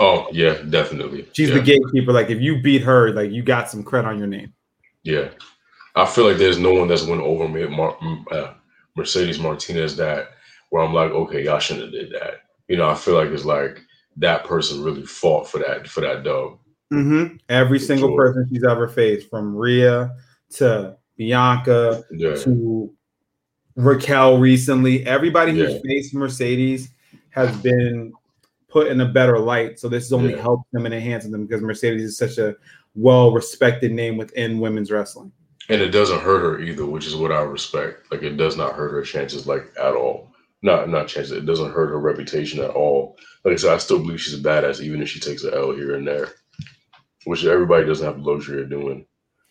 Oh yeah, definitely. She's yeah. the gatekeeper. Like if you beat her, like you got some credit on your name. Yeah, I feel like there's no one that's went over me, Mar- uh, Mercedes Martinez that where I'm like, okay, y'all shouldn't have did that. You know, I feel like it's like that person really fought for that for that dub. Mm-hmm. Every single person she's ever faced, from Rhea to Bianca Yeah, to Raquel recently, everybody Yeah. who's faced Mercedes has been put in a better light. So this has only Yeah. helped them and enhanced them because Mercedes is such a well-respected name within women's wrestling. and it doesn't hurt her either, which is what I respect. Like it does not hurt her chances like at all. Not not chances. It doesn't hurt her reputation at all. Like I said, I still believe she's a badass, even if she takes an L here and there, which everybody doesn't have the luxury of doing.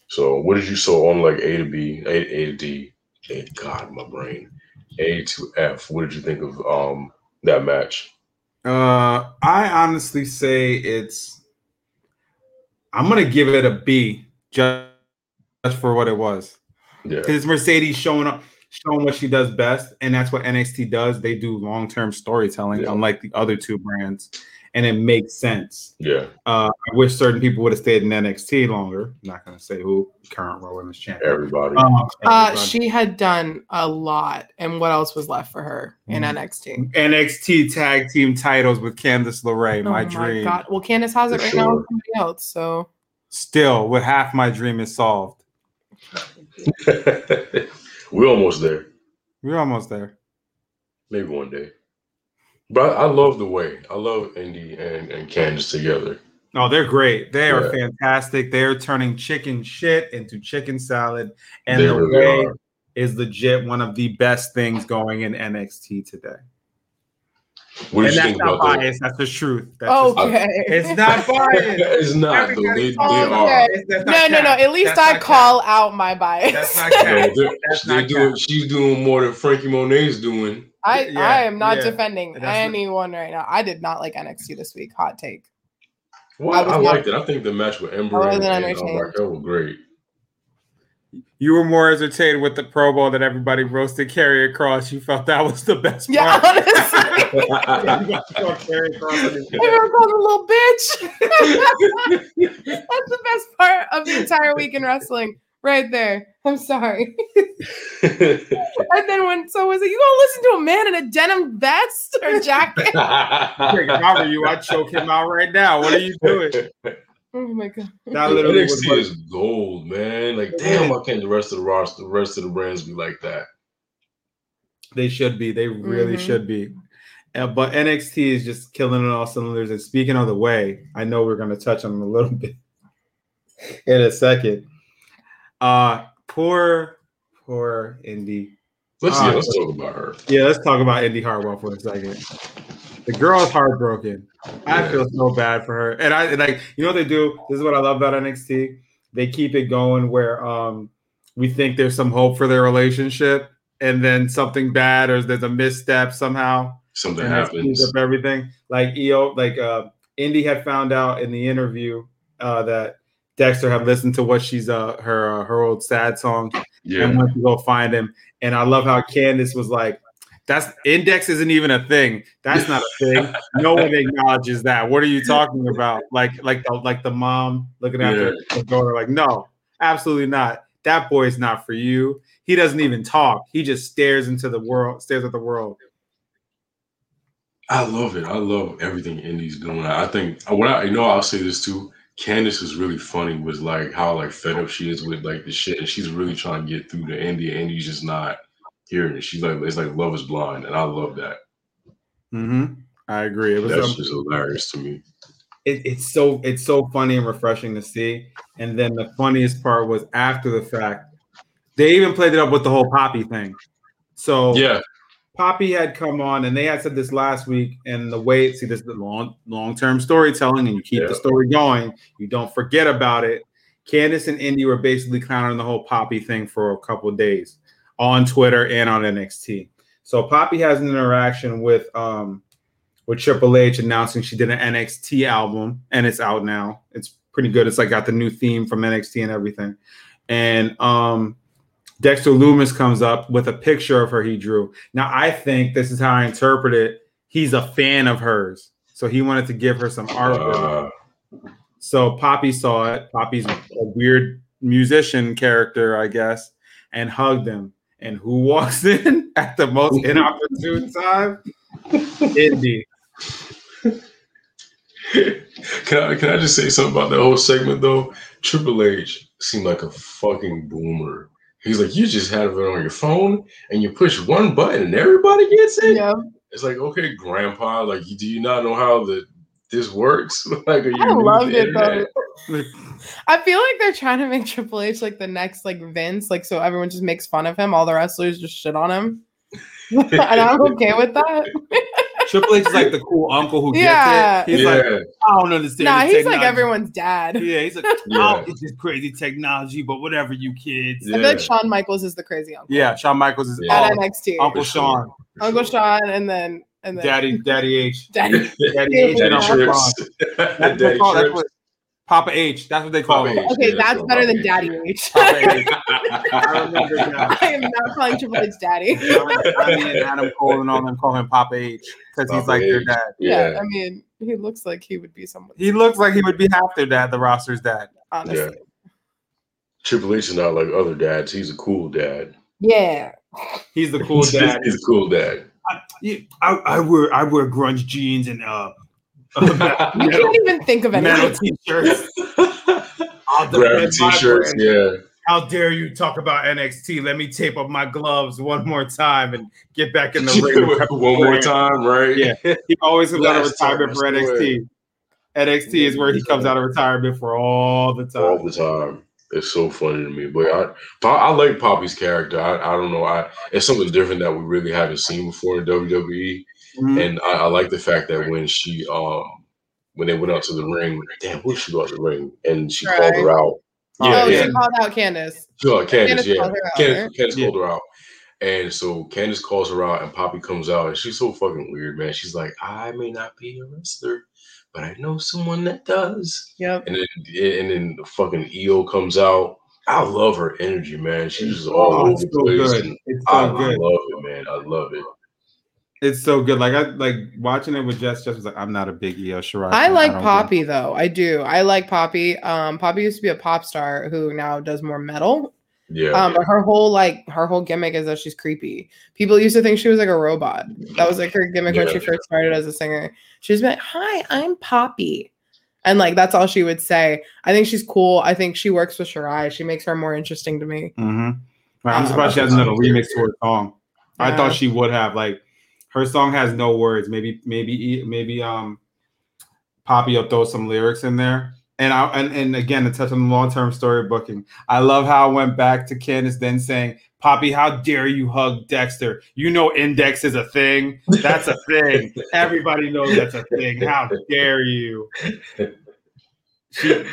So, what did you saw on like A to B, A, A to D, A, God, my brain, A to F? What did you think of um that match? Uh, I honestly say it's. I'm gonna give it a B just just for what it was. Yeah, because it's Mercedes showing up, showing what she does best, and that's what NXT does. They do long term storytelling, Yeah. unlike the other two brands, and it makes sense. yeah, Uh, I wish certain people would have stayed in NXT longer. I'm not going to say who current Raw Women's Champion. everybody. Um, Uh, everybody. she had done a lot, and what else was left for her in Mhm. NXT? NXT tag team titles with Candice LeRae, Oh my dream. God! Well, Candice has it For right now with somebody else. So Still, with half my dream is solved. *laughs* We're almost there. We're almost there. Maybe one day. But I love the way I love Indi and, and Candice together. No, they're great. They are fantastic. They're turning chicken shit into chicken salad, and They the really way are. is legit one of the best things going in NXT today. What and you that's think not about that? biased. That's the truth. That's just- okay. it's not *laughs* biased. it's not. Though. They, they Oh, are. okay. That's no, not no, no. At least That's I call cap. out my bias. That's not No, they're, That's they're not doing. cap. She's doing more than Franky Monet's doing. I, Yeah, I am not yeah. defending That's not- anyone right now. I did not like NXT this week. Hot take. Well, I I, was not- liked it. I think the match with Ember I and, wasn't and uh, entertained. Raquel was great. You were more entertained with the Pro Bowl that everybody roasted Karrion Kross. You felt that was the best Yeah, part. honestly. *laughs* *laughs* Yeah, you got to throw Karrion Kross in his I never called a little bitch. *laughs* That's the best part of the entire week in wrestling, right there. I'm sorry. And then when so was it, you gonna listen to a man in a denim vest or jacket? *laughs* If I you, I'd choke him out right now. What are you doing? Oh my god. That literally was NXT what- is gold, man. Like, damn, why can't the rest of the roster, the rest of the brands be like that? They should be. They really Mhm. should be. Uh, but NXT is just killing it all cylinders. And speaking of the way, I know we're going to touch on them a little *laughs* bit in a second. Uh, poor, poor Indi. Let's Uh, yeah, let's talk about her. Yeah, let's talk about Indi Hartwell for a second. The girl's heartbroken. I Yeah. feel so bad for her. And I and like you know what they do? This is what I love about NXT. They keep it going where um we think there's some hope for their relationship, and then something bad or there's a misstep somehow. Something happens. up everything. Like EO, like uh Indi had found out in the interview uh that Dexter had listened to what she's uh her uh, her old sad song Yeah. and went to go find him. And I love how Candice was like, "That's index isn't even a thing. That's not a thing. No one acknowledges that. What are you talking about? Like, like the like the mom looking after the daughter, like, no, absolutely not. That boy is not for you. He doesn't even talk. He just stares into the world, stares at the world. I love it. I love everything Indi's doing. I think when I you know I'll say this too. Candice is really funny with like how like fed up she is with like the shit, and she's really trying to get through to Andy. and Indi's just not hearing it. She's like it's like love is blind, and I love that. Mm-hmm. I agree. It was That's um, just hilarious to me. it, it's so it's so funny and refreshing to see. And then the funniest part was after the fact, they even played it up with the whole Poppy thing. So Yeah, Poppy had come on, and they had said this last week. And the way see this is the long long term storytelling, and you keep Yeah. the story going. You don't forget about it. Candice and Indi were basically clowning the whole Poppy thing for a couple of days on Twitter and on NXT. So Poppy has an interaction with um with Triple H announcing she did an NXT album and it's out now. It's pretty good. It's like got the new theme from NXT and everything. And um Dexter Lumis comes up with a picture of her he drew. Now I think this is how I interpret it. He's a fan of hers. So he wanted to give her some art. uh, So Poppy saw it. Poppy's a weird musician character, I guess, and hugged him. And who walks *laughs* in at the most *laughs* inopportune time? Indi. can I can I just say something about that whole segment though? Triple H seemed like a fucking boomer. He's like, you just have it on your phone and you push one button and everybody gets it. Yeah. It's like, okay, grandpa, like, do you not know how the this works? *laughs* like, are you I new to loved the it though. *laughs* I feel like they're trying to make Triple H like the next like Vince, like so everyone just makes fun of him. All the wrestlers just shit on him. *laughs* and I'm okay with that. Triple H is like the cool uncle who gets it. Yeah. He's yeah, like, I don't understand. Nah, the he's like everyone's dad. Yeah, he's like, *laughs* Yeah. oh, it's just crazy technology, but whatever, you kids. I feel like Shawn Michaels is the crazy uncle. Yeah, Shawn Michaels is Yeah. At NXT. Uncle For sure. Shawn, Uncle sure. Shawn and then and then Daddy, Daddy H, *laughs* Daddy. Daddy H, and Daddy Uncle trips. Shawn. *laughs* That's what, Daddy they that's what Papa H. That's what they call Papa him. H. Okay, Yeah, that's so better than Papa Daddy H. H. Papa H. *laughs* I remember. *laughs* I am not calling Triple H daddy. *laughs* I mean, Adam Cole and all them call him Papa H because he's Papa like their H. dad. yeah. Yeah. I mean, he looks like he would be someone. He looks like he would be half their dad, the roster's dad. honestly. Triple H is not like other dads. He's a cool dad. Yeah. He's the cool dad. He's a cool dad. Yeah, I, I wear I wear grunge jeans and uh, *laughs* You can't even think of metal anything. t-shirts. *laughs* I'll Grabbing defend my t-shirts, brand. yeah. How dare you talk about NXT? Let me tape up my gloves one more time and get back in the *laughs* ring. One more time, right? Yeah. He always comes out of retirement for I swear. NXT. NXT is where he comes out of retirement for all the time. all time. the time. It's so funny to me, but I, Pa- I like Poppy's character. I, I don't know. I it's something different that we really haven't seen before in WWE, Mhm. and I, I like the fact that when she um when they went out to the ring, damn, who did she go out to the ring? And she Right. called her out. Yeah, oh, yeah. she called out Candice. Sure, Candice, Candice yeah. called out, Candice, right? Candice Yeah. called her out. And so Candice calls her out and Poppy comes out and she's so fucking weird, man. She's like, I may not be a wrestler, but I know someone that does. Yep. And then and then the fucking Io comes out. I love her energy, man. She's just all Oh, over it's the place. good. and I love it, man. I love it. It's so good. Like I like watching it with Jess. Jess was like, I'm not a big Io Shirai. I like don't Poppy though. I do. I like Poppy. Um, Poppy used to be a pop star who now does more metal. Yeah. Um, but her whole like her whole gimmick is that she's creepy. People used to think she was like a robot. That was like her gimmick when she Yeah. first started as a singer. She was like, "Hi, I'm Poppy," and like that's all she would say. I think she's cool. I think she works with Shirai. She makes her more interesting to me. Mm-hmm. I'm Uh, surprised she hasn't done a remix to her song. I thought she would have. Like her song has no words. Maybe maybe maybe um Poppy will throw some lyrics in there. And I and, and again to touch on the long term story booking, I love how I went back to Candice then saying, "Poppy, how dare you hug Dexter? You know, index is a thing. That's a thing. *laughs* Everybody knows that's a thing. How dare you?"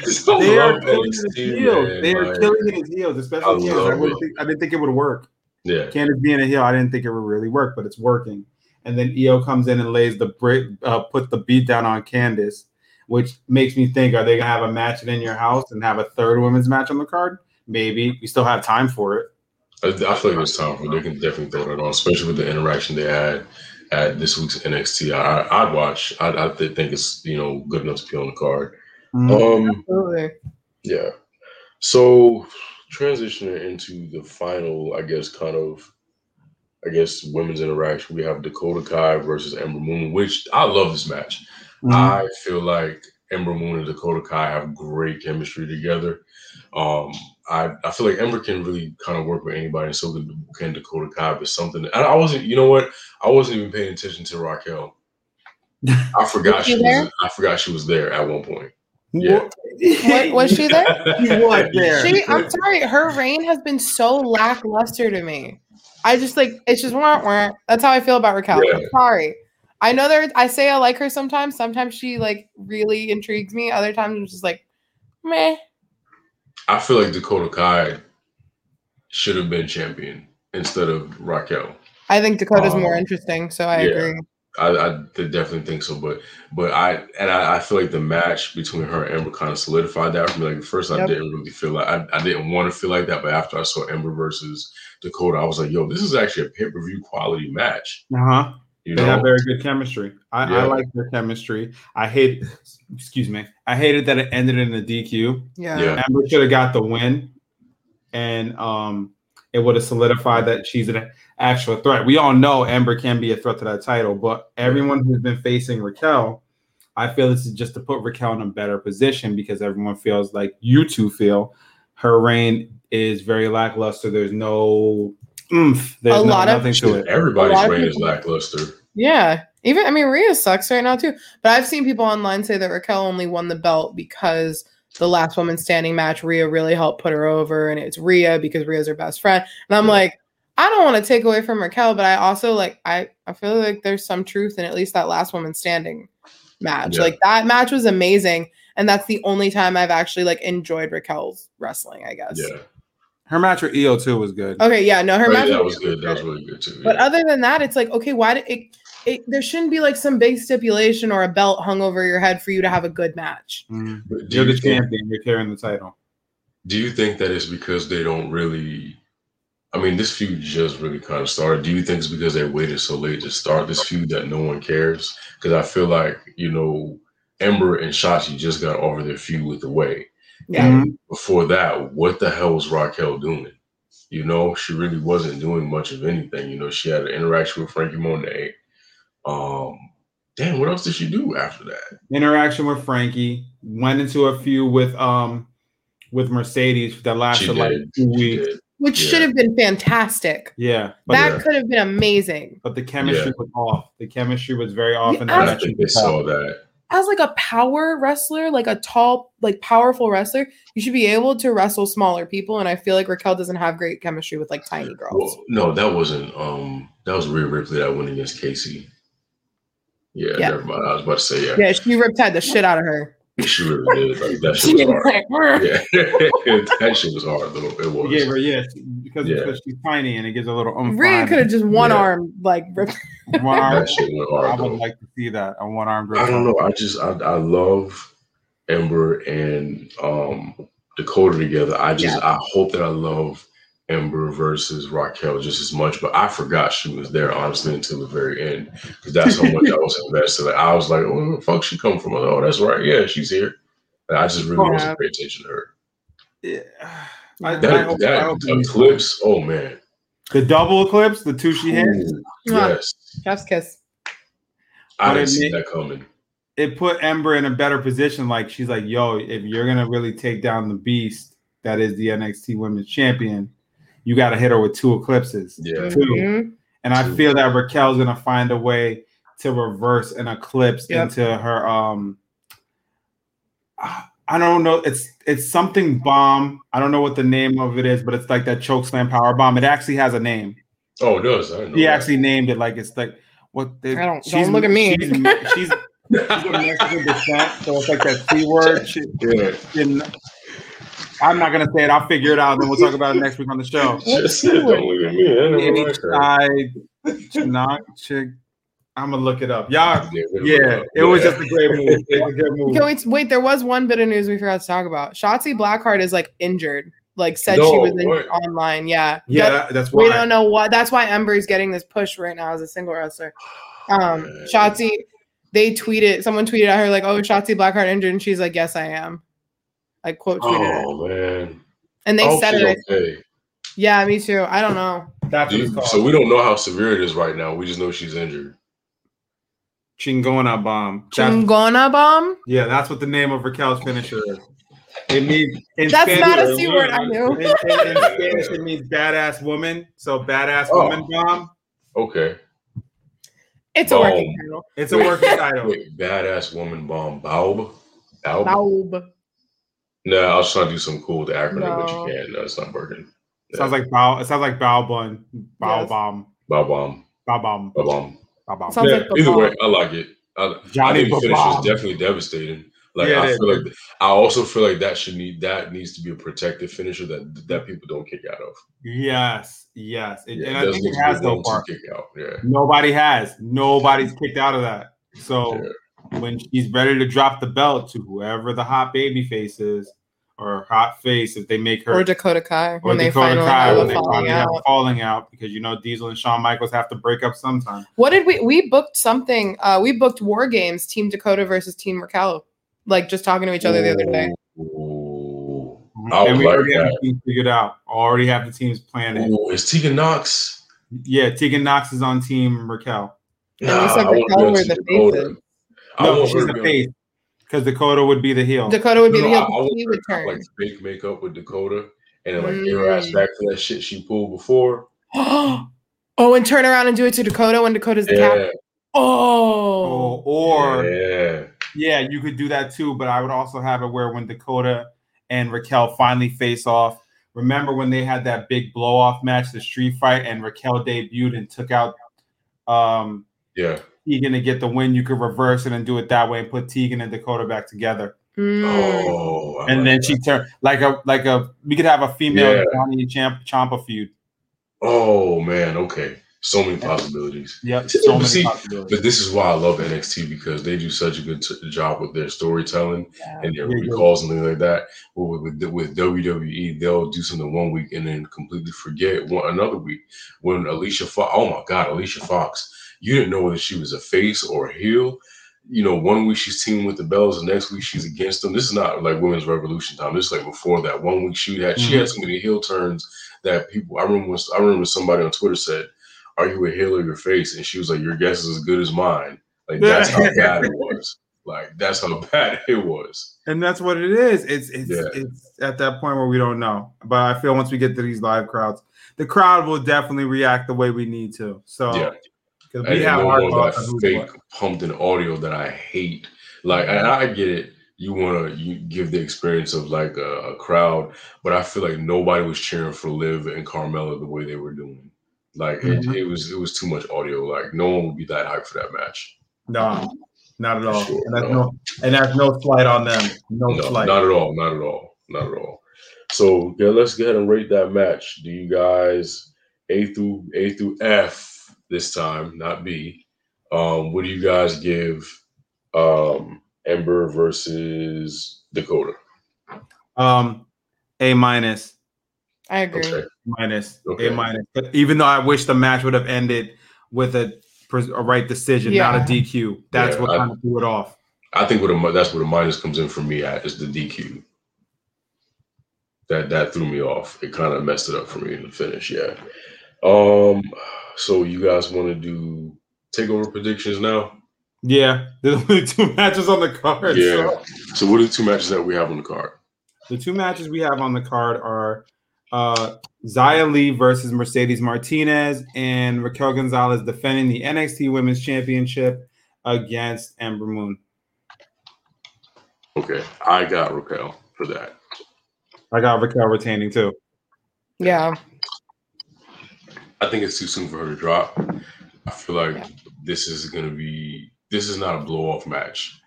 So they are killing his heels. man, They are like- killing his heels, especially. I, wouldn't think, I didn't think it would work. Yeah. Candice being a heel, I didn't think it would really work, but it's working. And then Io comes in and lays the brick, uh, put the beat down on Candice, which makes me think: Are they gonna have a match in your house and have a third women's match on the card? Maybe we still have time for it. I, I feel like it's time for they can definitely throw that on, especially with the interaction they had at this week's NXT. I, I'd watch. I, I think it's you know good enough to be on the card. Mm-hmm. Um, Absolutely. yeah. So transitioning into the final, I guess, kind of, I guess, women's interaction. We have Dakota Kai versus Ember Moon, which I love this match. Mm-hmm. I feel like Ember Moon and Dakota Kai have great chemistry together. Um, I, I feel like Ember can really kind of work with anybody, and so can Dakota Kai. But something, and I wasn't, you know what? I wasn't even paying attention to Raquel. *laughs* I forgot Was she she was. I forgot she was there at one point. Yeah. What- was she there? *laughs* She was there. She, I'm sorry, her reign has been so lackluster to me. I just like it's just wah, wah. That's how I feel about Raquel. Yeah. Sorry. I know there. I say I like her sometimes. Sometimes she like really intrigues me. Other times I'm just like, meh. I feel like Dakota Kai should have been champion instead of Raquel. I think Dakota's more Um, interesting, so I yeah. agree. I, I definitely think so, but but I and I, I feel like the match between her and Ember kind of solidified that for me. Like at first, I didn't really feel like I, I didn't want to feel like that, but after I saw Ember versus Dakota, I was like, yo, this is actually a pay per view quality match. Uh huh. You They know, have very good chemistry. I, I like their chemistry. I hate, excuse me, I hated that it ended in a DQ. Yeah. Yeah. Ember should have got the win, and um, it would have solidified that she's an actual threat. We all know Ember can be a threat to that title, but everyone who's been facing Raquel, I feel this is just to put Raquel in a better position because everyone feels like you two feel her reign is very lackluster. There's no oomph. There's A no- lot of- nothing to it. everybody's A lot reign is lackluster. Yeah. Even I mean Rhea sucks right now too. But I've seen people online say that Raquel only won the belt because the last woman standing match, Rhea really helped put her over, and it's Rhea because Rhea's her best friend. And I'm like, I don't want to take away from Raquel, but I also like I I feel like there's some truth in at least that last woman standing match. Yeah. Like that match was amazing. And that's the only time I've actually like enjoyed Raquel's wrestling, I guess. Yeah, Her match with Io too was good. Okay, yeah, no, her Right, match that was good. That was really good too. but yeah. other than that, it's like, okay, why did it, it? There shouldn't be like some big stipulation or a belt hung over your head for you to have a good match. Mhm. You're you the think- champion. You're carrying the title. Do you think that it's because they don't really? I mean, this feud just really kind of started. Do you think it's because they waited so late to start this feud that no one cares? Because I feel like you know, Ember and Shotzi just got over their feud with the way. Yeah, Mhm. Before that, what the hell was Raquel doing? You know, she really wasn't doing much of anything. You know, she had an interaction with Franky Monet. Um, damn, what else did she do after that? Interaction with Franky went into a feud with um with Mercedes that She lasted like two weeks. did. which Yeah. should have been fantastic. Yeah, that yeah. could have been amazing. but the chemistry Yeah. was off. The chemistry was very off in Yeah, that I match. think they saw that. As like a power wrestler, like a tall, like powerful wrestler, you should be able to wrestle smaller people. And I feel like Raquel doesn't have great chemistry with like tiny girls. Well, no, that wasn't. Um, that was Rhea Ripley that went against Casey. Yeah, Yeah. never mind. I was about to say yeah. yeah, she riptide the shit out of her. She really did. Like that *laughs* shit She was was hard. like, Yeah, *laughs* that shit was hard though. It was. He gave her yeah because, Yeah. because she's tiny and it gives a little oomph. Rhea behind could have just one Yeah. arm like *laughs* ripped. one arm. That shit went I would though. like to see that a one arm. I don't know. I just I, I love Ember and um Dakota together. I just I hope that I love Ember versus Raquel just as much. But I forgot she was there honestly until the very end because that's how much I was invested. Like, I was like, oh, where the fuck she come from? Oh, that's right. Yeah, she's here. And I just really Yeah. wasn't paying attention to her. Yeah. I, That I hope- I that hope eclipse. Oh man. the double eclipse, the two she hit, Ooh, yes. Chef's kiss. I But didn't it see ma- that coming. it put Ember in a better position. Like she's like, yo, if you're gonna really take down the beast that is the NXT Women's Champion, you got to hit her with two eclipses. Yeah. Two. Mhm. And I Two. feel that Raquel's gonna find a way to reverse an eclipse Yep. into her. Um, I I don't know. It's it's something bomb. I don't know what the name of it is, but it's like that choke slam power bomb. It actually has a name. Oh, it does. I know He that. actually named it like it's like what the, I don't- don't look at me. She's, *laughs* she's, she's of Mexican descent, so it's like that C word. *laughs* She, Yeah. in, I'm not gonna say it. I'll figure it out. Then we'll talk about it next week on the show. Just don't look at me. I never like her. I Chinook chick. I'm gonna look it up. Y'all, Yeah, yeah, up. it was just a great move. It was a good move. Can we wait? There was one bit of news we forgot to talk about. Shotzi Blackheart is like injured. Like said she was in, online. Yeah. Yeah, That- that's we don't know what. That's why Ember is getting this push right now as a single wrestler. Um, Man. *sighs* Shotzi, they tweeted. Someone tweeted at her like, "Oh, Shotzi Blackheart injured," and she's like, "Yes, I am." Like quote tweeted it, Oh man. and they hope said it. okay. Yeah, me too. I don't know. That's what Dude, so we don't know how severe it is right now. We just know she's injured. Chingona bomb. That's, Chungona bomb. yeah, that's what the name of Raquel's finisher is. It means That's Spanish, not a C word. I knew. In, in, in Spanish, it means badass woman. So badass Oh. woman bomb. Okay. It's a Bomb. working title. It's a working title. Wait, badass woman bomb. Baub? Baub? Baub. No, I was trying to do some cool with the acronym, but you can't. No, it's not working. Sounds like bow. It sounds like bow bun. Bow Yes. bomb. Baub bomb. Bow bomb. Baub bomb. Bow bomb. Yeah, like either Baub. way, I like it. I, I Johnny think the finish Baub. is definitely devastating. Like Yeah, I feel is. like I also feel like that should need that needs to be a protective finisher that that people don't kick out of. Yes, yes. It, Yeah, and it I does think need it to has a so one-two far. kick out. Yeah. Nobody has. Nobody's kicked out of that. So Yeah. When she's ready to drop the belt to whoever the hot baby face is, or hot face, if they make her Or Dakota Kai or when they Dakota finally Kai have when they falling finally have out. a falling out, because you know Diesel and Shawn Michaels have to break up sometime. What did we we booked something? Uh we booked War Games, Team Dakota versus Team Raquel. Like just talking to each other the other day. Ooh. I and we like already have the teams figured out. Already have the teams planned. it. Ooh, is Tegan Nox? Yeah, Tegan Nox is on Team Raquel. And we said Raquel be were the faces. I No, she's the to be on- face because Dakota would be the heel. Dakota would be No, the heel. I want He would to have, turn. like fake makeup with Dakota and then like get her ass Mm. back to that shit she pulled before. *gasps* oh, and turn around and do it to Dakota when Dakota's the Yeah, captain. Oh, Oh, or yeah. Yeah, you could do that too, but I would also have it where when Dakota and Raquel finally face off. Remember when they had that big blow off match, the street fight, and Raquel debuted and took out um Yeah. Tegan to get the win. You could reverse it and do it that way and put Tegan and Dakota back together. Mm. Oh, I and like then that. she turned like a like a we could have a female Yeah. Johnny Champ Ciampa feud. Oh man, okay. So many possibilities. Yep, See, so many see, possibilities. But this is why I love NXT because they do such a good t- job with their storytelling Yeah. and their Yeah, yeah. recalls and things like that. But with, with with WWE, they'll do something one week and then completely forget one another week. When Alicia Fox, oh my God, Alicia Fox, you didn't know whether she was a face or a heel. You know, one week she's teaming with the Bellas, the next week she's against them. This is not like Women's Revolution time. This is like before that. One week she had she had so many heel turns that people. I remember when, I remember somebody on Twitter said, "Are you a heel or your face?" And she was like, "Your guess is as good as mine." Like that's how bad it *laughs* was. Like that's how *laughs* bad it was. And that's what it is. It's it's Yeah. it's at that point where we don't know. But I feel once we get to these live crowds, the crowd will definitely react the way we need to. So Yeah. because And we have our all thoughts that on who's fake pumped in audio that I hate. Like, and I get it. You want to you give the experience of like a, a crowd, but I feel like nobody was cheering for Liv and Carmella the way they were doing. Like Mhm. it, it was it was too much audio. Like no one would be that hyped for that match. No, not at all. Sure, and that's no. no. and that's no slight on them. No, No, slight. not at all. Not at all. Not at all. So yeah, let's go ahead and rate that match. Do you guys A through A through F this time, not B? Um, what do you guys give um Ember versus Dakota? um, A minus, I agree. Okay. Minus, Okay. A minus. Even though I wish the match would have ended with a, a right decision, not a DQ. That's Yeah, what I- kind of threw it off. I think what a, that's what the minus comes in for me at is the DQ. That that threw me off. It kind of messed it up for me in the finish. Yeah. Um. So you guys want to do takeover predictions now? Yeah, *laughs* there's only two matches on the card. Yeah. so- So what are the two matches that we have on the card? The two matches we have on the card are uh, Xia Li versus Mercedes Martinez and Raquel Gonzalez defending the NXT Women's Championship against Ember Moon. Okay, I got Raquel for that. I got Raquel retaining too. Yeah. I think it's too soon for her to drop. I feel like Yeah. this is going to be this is not a blow off match.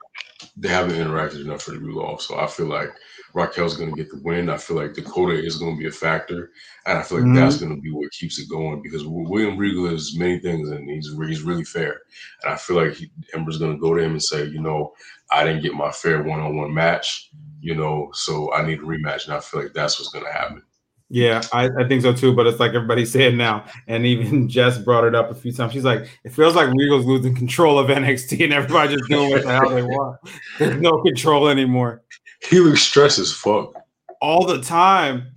They haven't interacted enough for the blow off, so I feel like Raquel's going to get the win. I feel like Dakota is going to be a factor, and I feel like Mhm. that's going to be what keeps it going because William Regal is many things, and he's he's really fair. And I feel like he, Ember's going to go to him and say, you know, I didn't get my fair one on one match, you know, so I need a rematch, and I feel like that's what's going to happen. Yeah, I, I think so too. But it's like everybody's *laughs* saying now, and even *laughs* Jess brought it up a few times. She's like, it feels like Regal's losing control of *laughs* NXT, and everybody just doing what the hell they want. There's no control anymore. He looks stressed as fuck. All the time.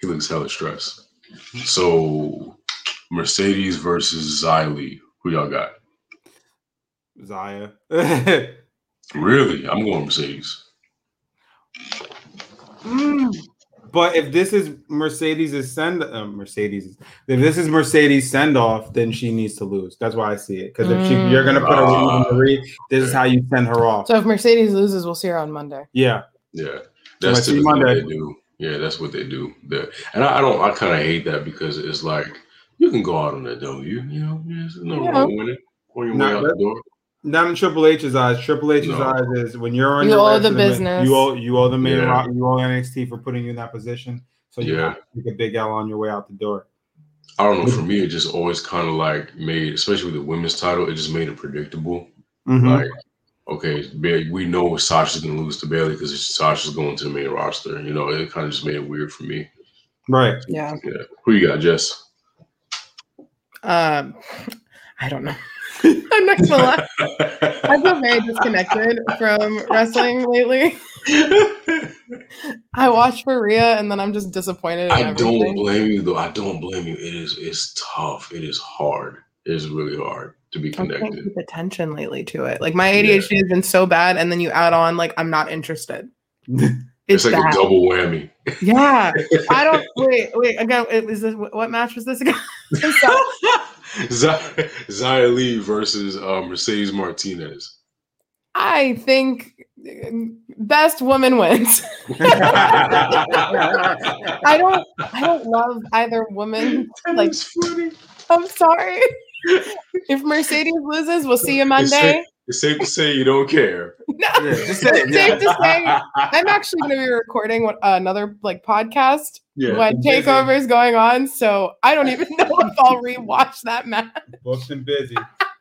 He looks hella stressed. So Mercedes versus Xia Li. Who y'all got? Xia. Really? I'm going Mercedes. Mm. But if this is Mercedes' send uh, Mercedes, if this is Mercedes send off, then she needs to lose. That's why I see it. Because if she, you're gonna put her Ah. in Marie, this is how you send her off. So if Mercedes loses, we'll see her on Monday. Yeah, Yeah. That's see typically what Monday. they do. Yeah, that's what they do. The- and I, I don't I kind of hate that because it's like you can go out on that W, you know, there's no Yeah. wrong with it. On your Nah, way out the door. Not in Triple H's eyes. Triple H's No. eyes is when you're on You your owe the business. You owe you owe the main Yeah. rock. You owe NXT for putting you in that position. So you Yeah. take a big L on your way out the door. I don't know. For me, it just always kind of like made, especially with the women's title, it just made it predictable. Mhm. Like, okay, we know Sasha's gonna lose to Bayley because Sasha's going to the main roster. You know, it kind of just made it weird for me. right. Yeah. Yeah. Who you got, Jess? Um, I don't know. *laughs* I'm not gonna lie. *laughs* I feel very disconnected from wrestling lately. *laughs* I watch for Rhea and then I'm just disappointed I everything. don't blame you though. I don't blame you. It is it's tough. It is hard. It is really hard to be I connected. keep attention lately to it. Like my ADHD has been so bad, and then you add on like I'm not interested. It's, It's, like bad. a double whammy. Yeah, I don't wait. Wait again. Is this what match was this again? I'm sorry. Z- Xia Li versus uh, Mercedes Martinez. I think best woman wins. *laughs* I don't. I don't love either woman. *laughs* Like funny. I'm sorry. *laughs* If Mercedes loses, we'll see you Monday. Safe, it's safe to say you don't care. *laughs* No. Yeah, just say it, It's yeah. safe to say *laughs* I'm actually going to be recording what, uh, another like podcast Yeah. when takeover is going on, so I don't even know if I'll *laughs* rewatch that match. booked and busy.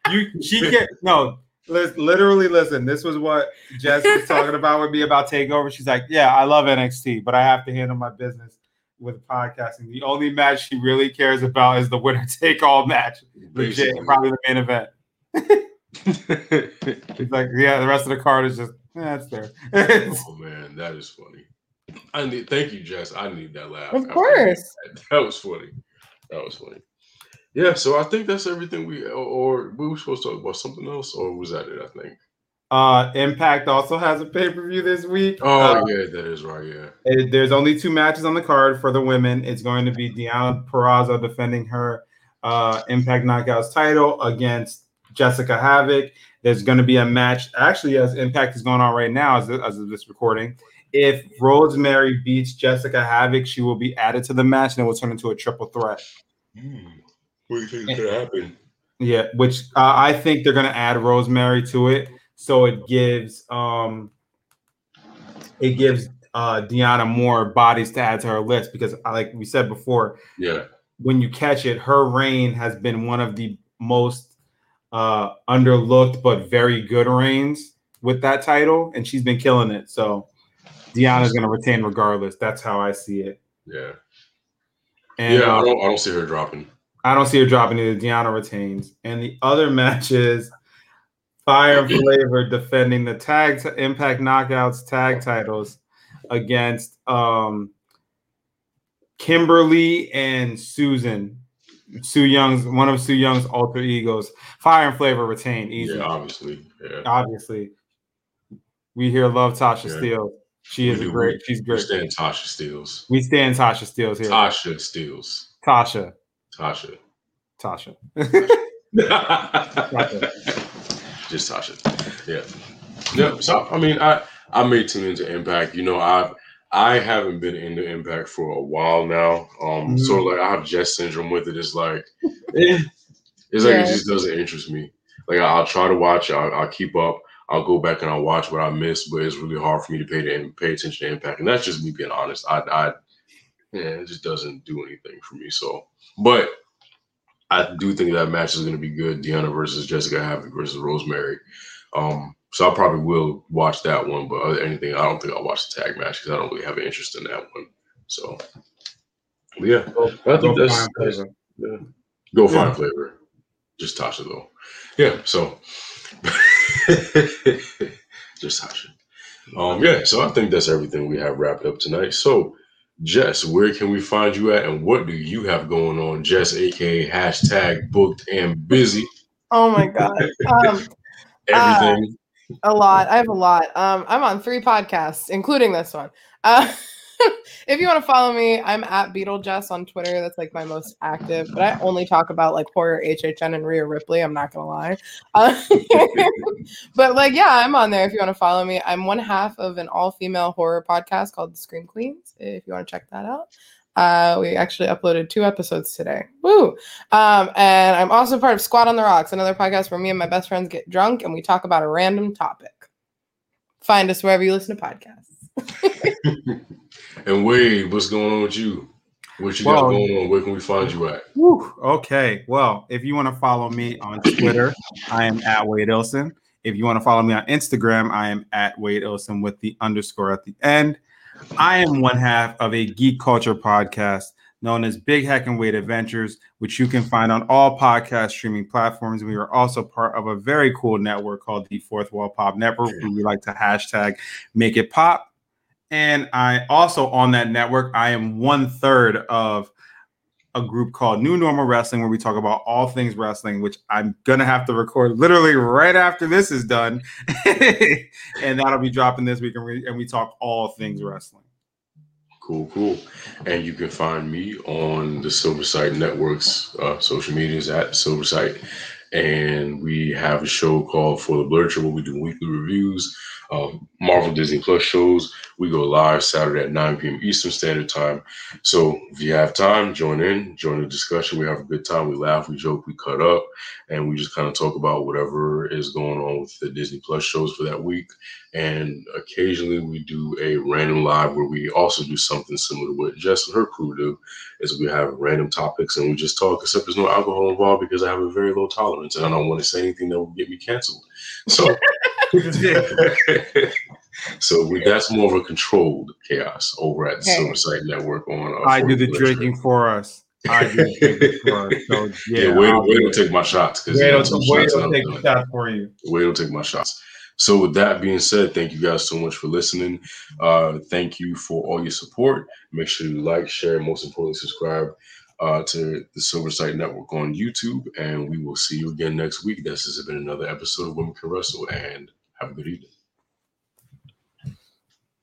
You she get no. lis- Literally, listen. This was what Jess was talking about with me about takeover. She's like, "Yeah, I love NXT, but I have to handle my business with podcasting. The only match she really cares about is the winner take all match. Legit, Basically. probably the main event. *laughs* She's like, yeah, the rest of the card is just, yeah, it's there. *laughs* oh man, that is funny. I need thank you, Jess. I need that laugh. Of course. That, that was funny. That was funny. Yeah, so I think that's everything we or, or we were supposed to talk about something else, or was that it? I think. uh, Impact also has a pay per view this week. Oh Uh, yeah, that is right. Yeah. It- there's only two matches on the card for the women. It's going to be Deonna Purrazzo defending her uh, Impact Knockouts title against Jessicka Havok. There's going to be a match, actually, as Impact is going on right now, as, as of this recording. If Rosemary beats Jessicka Havok, she will be added to the match and it will turn into a triple threat. Hmm. What do you think gonna happen? Yeah, which uh, I think they're going to add Rosemary to it, so it gives um, it gives uh, Deonna more bodies to add to her list because, uh, like we said before, Yeah. when you catch it, her reign has been one of the most uh, underlooked but very good reigns with that title, and she's been killing it. So Deonna's going to retain regardless. That's how I see it. Yeah. And yeah. uh, I don't. I don't see her dropping. I don't see her dropping either. Deanna retains. And the other *laughs* match is Fire and Flavor defending the tag Impact Knockouts tag titles against um, Kimber Lee and Susan. Su Yung's one of Su Yung's alter egos. Fire and Flavor retain easy. Yeah, obviously. Yeah. Obviously. We here love Tasha Yeah. Steelz. She We is a great. She's great. We stand Tasha Steelz. We stand Tasha Steelz here. Tasha Steelz. Tasha. Tasha. Tasha. *laughs* Just Tasha. Yeah. Yeah. So I mean, I I may tune into Impact. You know, I I haven't been into Impact for a while now. Um, mm-hmm. so like I have Jess syndrome with it. It's like, eh, it's like yeah. it just doesn't interest me. Like I'll try to watch. I'll, I'll keep up. I'll go back and I'll watch what I miss, but it's really hard for me to pay to pay attention to Impact, and that's just me being honest. I, I, yeah, it just doesn't do anything for me. So, but I do think that match is going to be good. Deonna versus Jessicka Havok versus Rosemary. Um, so I probably will watch that one, but anything, I don't think I'll watch the tag match because I don't really have an interest in that one. So, yeah, go, I think go that's, that's yeah. go yeah. find flavor. Just Tasha though. Yeah, so *laughs* just Tasha. Um, yeah, so I think that's everything we have wrapped up tonight. So Jess, where can we find you at and what do you have going on? Jess, aka hashtag booked and busy. Oh my god. *laughs* Um, Everything. Uh, a lot. I have a lot. Um, I'm on three podcasts, including this one. Uh, *laughs* if you want to follow me, I'm at Beetlejuice on Twitter. That's like my most active, but I only talk about like horror, HHN, and Rhea Ripley. I'm not gonna lie. Uh, *laughs* but like, yeah, I'm on there if you want to follow me. I'm one half of an all-female horror podcast called The Scream Queens. If you want to check that out. Uh, we actually uploaded two episodes today. Woo! Um, and I'm also part of Squad on the Rocks, another podcast where me and my best friends get drunk and we talk about a random topic. Find us wherever you listen to podcasts. *laughs* and Wade, what's going on with you? What you well, got going on? Where can we find you at? Whew, okay. Well, if you want to follow me on Twitter, I am at Wade Ilson. If you want to follow me on Instagram, I am at Wade Ilson with the underscore at the end. I am one half of a geek culture podcast known as Big Heck and Wade Adventures, which you can find on all podcast streaming platforms. We are also part of a very cool network called the Fourth Wall Pop Network, where we like to hashtag make it pop. And I also on that network, I am one third of a group called New Normal Wrestling, where we talk about all things wrestling, which I'm gonna have to record literally right after this is done, *laughs* and that'll be dropping this week, and we, and we talk all things wrestling. Cool, cool. And you can find me on the Silver Network's uh, social medias at Silver and we have a show called For the Blur where we do weekly reviews um, Marvel Disney Plus shows. We go live Saturday at 9 p.m. Eastern Standard Time. So if you have time, join in, join the discussion. We have a good time. We laugh, we joke, we cut up, and we just kind of talk about whatever is going on with the Disney Plus shows for that week. And occasionally we do a random live where we also do something similar to what Jess and her crew do, is we have random topics and we just talk, except there's no alcohol involved because I have a very low tolerance and I don't want to say anything that will get me canceled. So *laughs* so we, that's more of a controlled chaos over at the okay. Silverside Network on. Uh, I do the drinking for us. I do the drinking *laughs* for us. So yeah, yeah wait, wait don't take my shots because wait, don't, wait don't take the shot for you. Wait don't take my shots. So with that being said, thank you guys so much for listening. Uh, thank you for all your support. Make sure you like, share, most importantly, subscribe uh, to the Silver Sight Network on YouTube. And we will see you again next week. This has been another episode of Women Can Wrestle. And have a good evening.